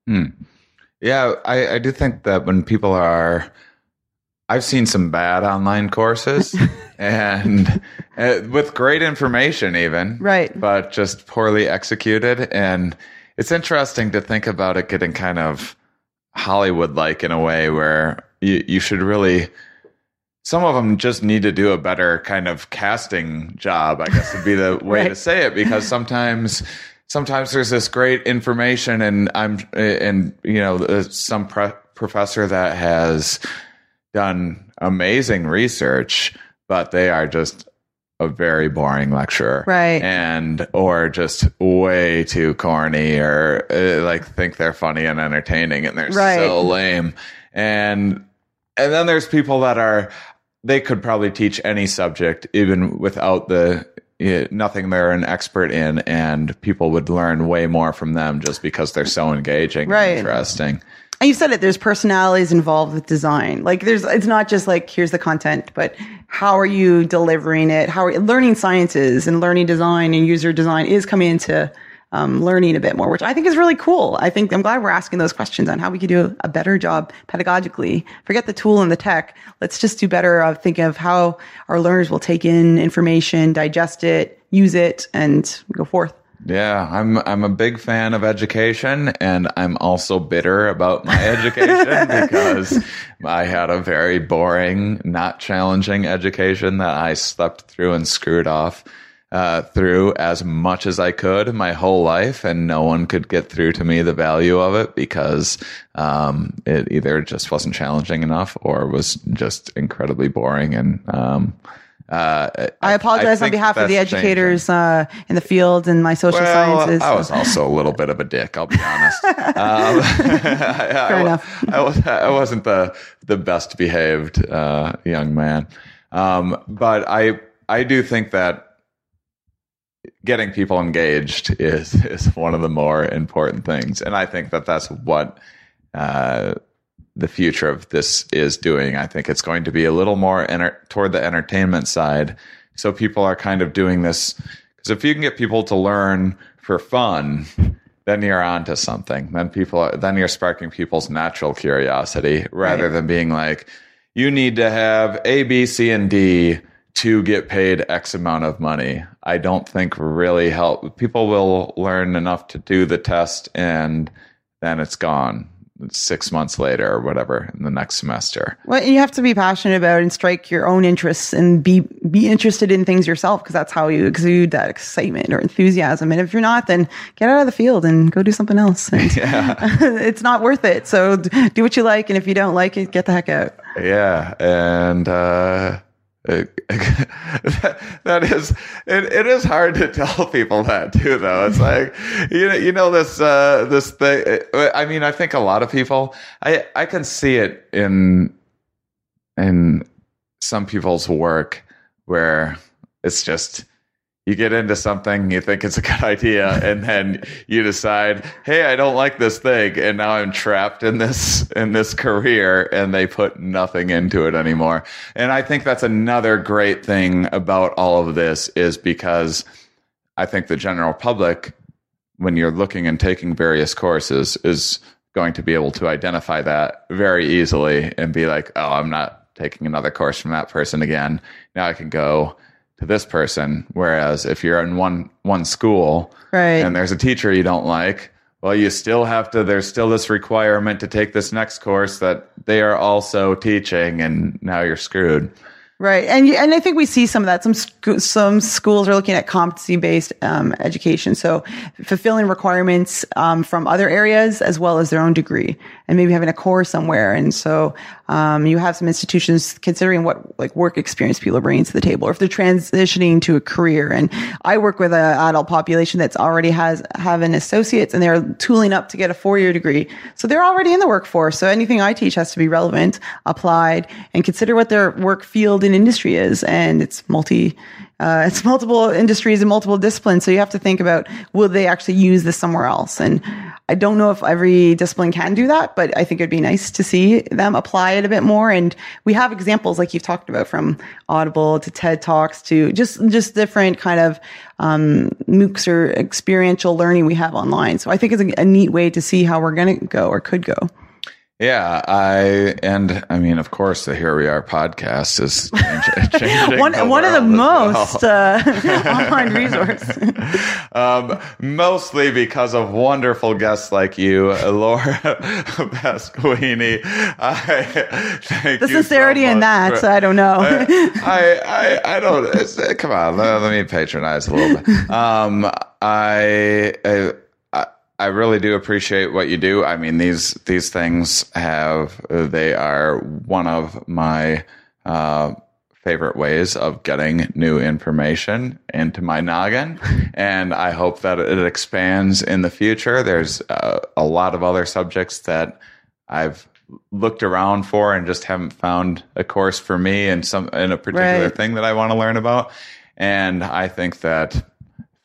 [SPEAKER 4] Hmm. Yeah, I, I do think that when people are, I've seen some bad online courses and uh, with great information, even.
[SPEAKER 3] Right.
[SPEAKER 4] But just poorly executed. And it's interesting to think about it getting kind of Hollywood like in a way where you, you should really. Some of them just need to do a better kind of casting job, I guess would be the way
[SPEAKER 3] Right.
[SPEAKER 4] to say it, because sometimes sometimes there's this great information and I'm and you know uh, some pre- professor that has done amazing research, but they are just a very boring lecturer,
[SPEAKER 3] Right.
[SPEAKER 4] And or just way too corny, or uh, like think they're funny and entertaining, and they're
[SPEAKER 3] Right.
[SPEAKER 4] so lame. And and then there's people that are they could probably teach any subject even without the eh, nothing they're an expert in and people would learn way more from them just because they're so engaging
[SPEAKER 3] Right.
[SPEAKER 4] and interesting
[SPEAKER 3] And you said it. There's personalities involved with design. Like there's, it's not just like here's the content, but how are you delivering it? How are learning sciences and learning design and user design is coming into um, learning a bit more, which I think is really cool. I think I'm glad we're asking those questions on how we could do a better job pedagogically. Forget the tool and the tech. Let's just do better of thinking of how our learners will take in information, digest it, use it, and go forth.
[SPEAKER 4] Yeah i'm i'm a big fan of education and i'm also bitter about my education because i had a very boring not challenging education that i slept through and screwed off uh, through as much as I could my whole life, and no one could get through to me the value of it because um, it either just wasn't challenging enough or was just incredibly boring. And um, uh,
[SPEAKER 3] I apologize on behalf of the educators uh, in the field and my social
[SPEAKER 4] Well,
[SPEAKER 3] sciences.
[SPEAKER 4] I was also a little bit of a dick. I'll be honest. um, I, I,
[SPEAKER 3] Fair enough.
[SPEAKER 4] I, was, I wasn't the the best behaved uh, young man, um, but I I do think that getting people engaged is is one of the more important things, and I think that that's what. Uh, the future of this is doing. I think it's going to be a little more enter- toward the entertainment side. So people are kind of doing this because if you can get people to learn for fun, then you're onto something. Then people, are, then you're sparking people's natural curiosity rather
[SPEAKER 3] Right.
[SPEAKER 4] than being like, you need to have A, B, C, and D to get paid X amount of money. I don't think really help. People will learn enough to do the test and then it's gone six months later or whatever in the next semester.
[SPEAKER 3] Well, you have to be passionate about and strike your own interests and be be interested in things yourself because that's how you exude that excitement or enthusiasm. And if you're not, then get out of the field and go do something else. And it's not worth it. So do what you like, and if you don't like it, get the heck out.
[SPEAKER 4] Yeah, and uh, that, that is it, it is hard to tell people that too though. It's like you know you know this uh this thing i mean i think a lot of people i i can see it in in some people's work where it's just you get into something you think it's a good idea and then you decide hey i don't like this thing and now i'm trapped in this in this career and they put nothing into it anymore. And i think that's another great thing about all of this is because i think the general public when you're looking and taking various courses is going to be able to identify that very easily and be like oh i'm not taking another course from that person again. Now i can go to this person whereas if you're in one one school
[SPEAKER 3] Right.
[SPEAKER 4] and there's a teacher you don't like well you still have to there's still this requirement to take this next course that they are also teaching and now you're screwed
[SPEAKER 3] Right, and and I think we see some of that. Some sc- some schools are looking at competency based um, education, so fulfilling requirements um, from other areas as well as their own degree, and maybe having a core somewhere. And so um, you have some institutions considering what like work experience people are bringing to the table, or if they're transitioning to a career. And I work with an adult population that's already has have an associates, and they're tooling up to get a four year degree, so they're already in the workforce. So anything I teach has to be relevant, applied, and consider what their work field and industry is. And it's multi, uh, it's multiple industries and multiple disciplines. So you have to think about will they actually use this somewhere else? And I don't know if every discipline can do that, but I think it'd be nice to see them apply it a bit more. And we have examples like you've talked about from Audible to TED Talks to just just different kind of um, MOOCs or experiential learning we have online. So I think it's a, a neat way to see how we're going to go or could go.
[SPEAKER 4] Yeah, I and I mean, of course, the Here We Are podcast is change, changing
[SPEAKER 3] one one of the most
[SPEAKER 4] well.
[SPEAKER 3] uh, online resource.
[SPEAKER 4] um, mostly because of wonderful guests like you, Laura Pasquini. I thank
[SPEAKER 3] the
[SPEAKER 4] you so
[SPEAKER 3] sincerity in that,
[SPEAKER 4] for-
[SPEAKER 3] I don't know.
[SPEAKER 4] I, I, I don't. Come on, let, let me patronize a little bit. Um, I, I, I- really do appreciate what you do. I mean, these these things have they are one of my uh, favorite ways of getting new information into my noggin, and I hope that it expands in the future. There's uh, a lot of other subjects that I've looked around for and just haven't found a course for me and some in a particular
[SPEAKER 3] Right.
[SPEAKER 4] thing that I want to learn about. And I think that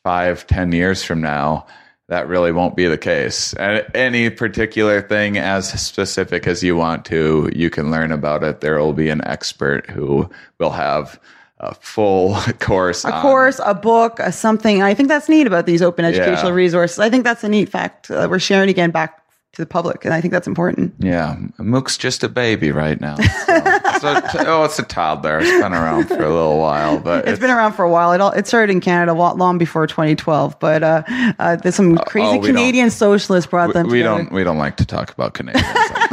[SPEAKER 4] five, ten years from now, that really won't be the case. And any particular thing as specific as you want to, you can learn about it. There will be an expert who will have a full course.
[SPEAKER 3] a
[SPEAKER 4] on-
[SPEAKER 3] course, a book, a something. I think that's neat about these open educational
[SPEAKER 4] Yeah.
[SPEAKER 3] resources. I think that's a neat fact uh, we're sharing again back to the public, and I think that's important.
[SPEAKER 4] Yeah, MOOC's just a baby right now. So, so- oh, it's a toddler. It's been around for a little while, but
[SPEAKER 3] It's been around for a while. It all it started in Canada long before 2012, but uh, uh, there's some crazy
[SPEAKER 4] oh,
[SPEAKER 3] Canadian socialists brought them
[SPEAKER 4] we don't we don't like to talk about Canadians.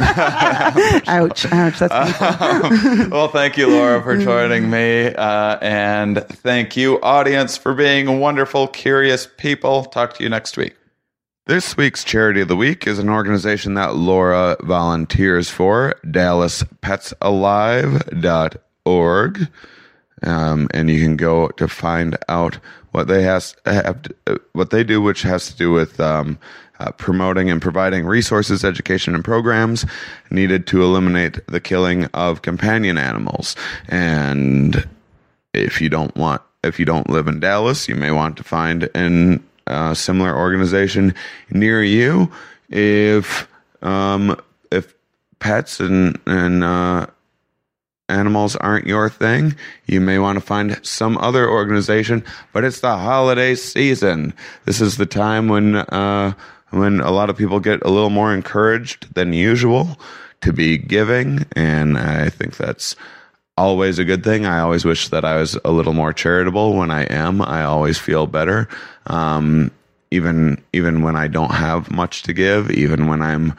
[SPEAKER 3] Ouch! Ouch! That's painful.
[SPEAKER 4] well, thank you, Laura, for joining me, uh, and thank you, audience, for being wonderful, curious people. Talk to you next week.
[SPEAKER 1] This week's Charity of the Week is an organization that Laura volunteers for, DallasPetsAlive.org. Um, and you can go to find out what they has have to, what they do, which has to do with um, uh, promoting and providing resources, education, and programs needed to eliminate the killing of companion animals. And if you don't want if you don't live in Dallas, you may want to find an uh, similar organization near you. If um, if pets and and uh, animals aren't your thing, you may want to find some other organization. But it's the holiday season. This is the time when uh, when a lot of people get a little more encouraged than usual to be giving, and I think that's always a good thing. I always wish that I was a little more charitable. When I am, I always feel better. Um, even even when I don't have much to give, even when I'm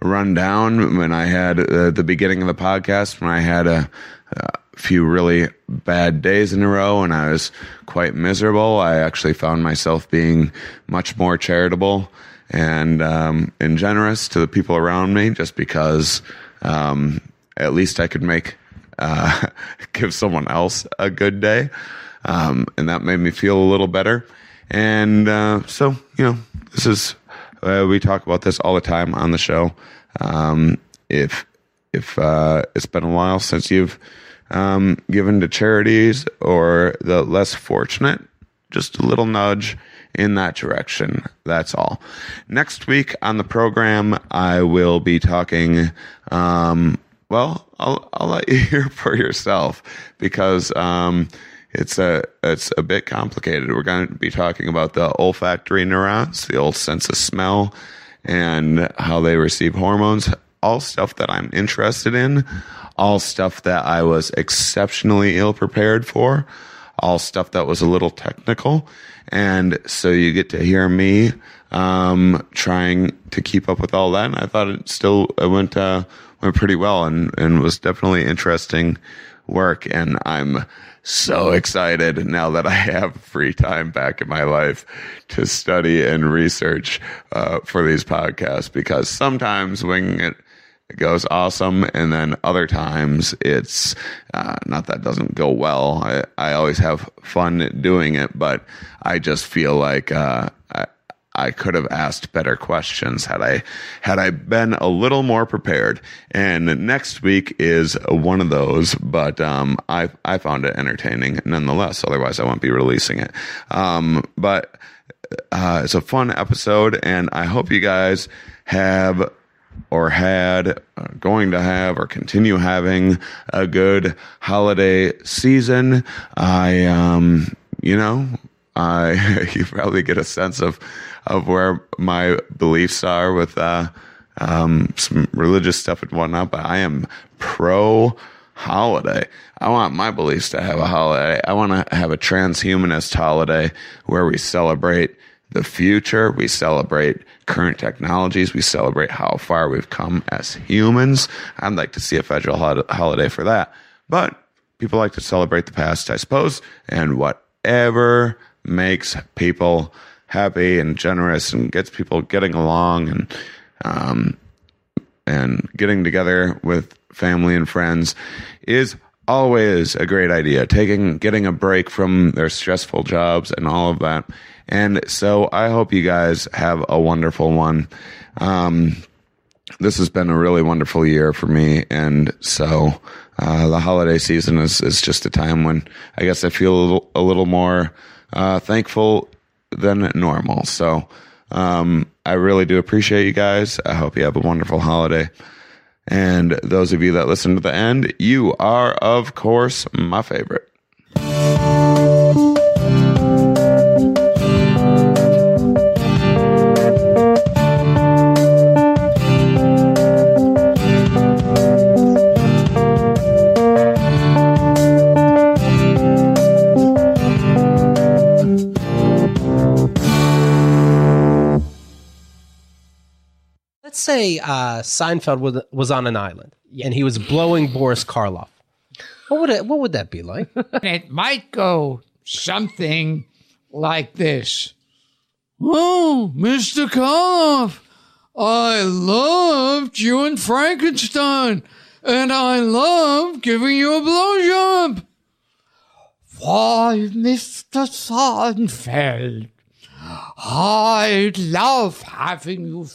[SPEAKER 1] run down. When I had uh, the beginning of the podcast, when I had a, a few really bad days in a row and I was quite miserable, I actually found myself being much more charitable and um, and generous to the people around me, just because um, at least I could make uh, give someone else a good day, um, and that made me feel a little better. And uh, so, you know, this is uh, we talk about this all the time on the show. Um, if if uh, it's been a while since you've um, given to charities or the less fortunate, just a little nudge in that direction. That's all. Next week on the program, I will be talking. Um, well, I'll I'll let you hear for yourself because um, it's a it's a bit complicated. We're going to be talking about the olfactory neurons, the old sense of smell, and how they receive hormones. All stuff that I'm interested in. All stuff that I was exceptionally ill prepared for. All stuff that was a little technical, and so you get to hear me um, trying to keep up with all that. And I thought it still it went uh, went pretty well, and and was definitely interesting work. And I'm so excited now that I have free time back in my life to study and research uh, for these podcasts because sometimes winging it it goes awesome and then other times it's uh, not that doesn't go well I, I always have fun doing it but i just feel like uh, I, I could have asked better questions had I had I been a little more prepared. And next week is one of those, but um, I I found it entertaining nonetheless. Otherwise, I won't be releasing it. Um, but uh, it's a fun episode, and I hope you guys have or had, uh, going to have, or continue having a good holiday season. I, um, you know, I you probably get a sense of of where my beliefs are with uh, um, some religious stuff and whatnot, but I am pro holiday. I want my beliefs to have a holiday. I want to have a transhumanist holiday where we celebrate the future, we celebrate current technologies, we celebrate how far we've come as humans. I'd like to see a federal hol- holiday for that. But people like to celebrate the past, I suppose, and whatever makes people happy and generous and gets people getting along and um, and getting together with family and friends is always a great idea. Taking getting a break from their stressful jobs and all of that. And so I hope you guys have a wonderful one. Um, this has been a really wonderful year for me, and so uh, the holiday season is is just a time when I guess I feel a little, a little more uh, thankful than normal. So um, I really do appreciate you guys. I hope you have a wonderful holiday. And those of you that listen to the end, you are, of course, my favorite.
[SPEAKER 5] Let's say uh, Seinfeld was, was on an island and he was blowing Boris Karloff. What would it, what would that be like?
[SPEAKER 6] it might go something like this. Oh, Mr. Karloff, I loved you in Frankenstein, and I love giving you a blowjob. Why, Mr. Seinfeld, I love having you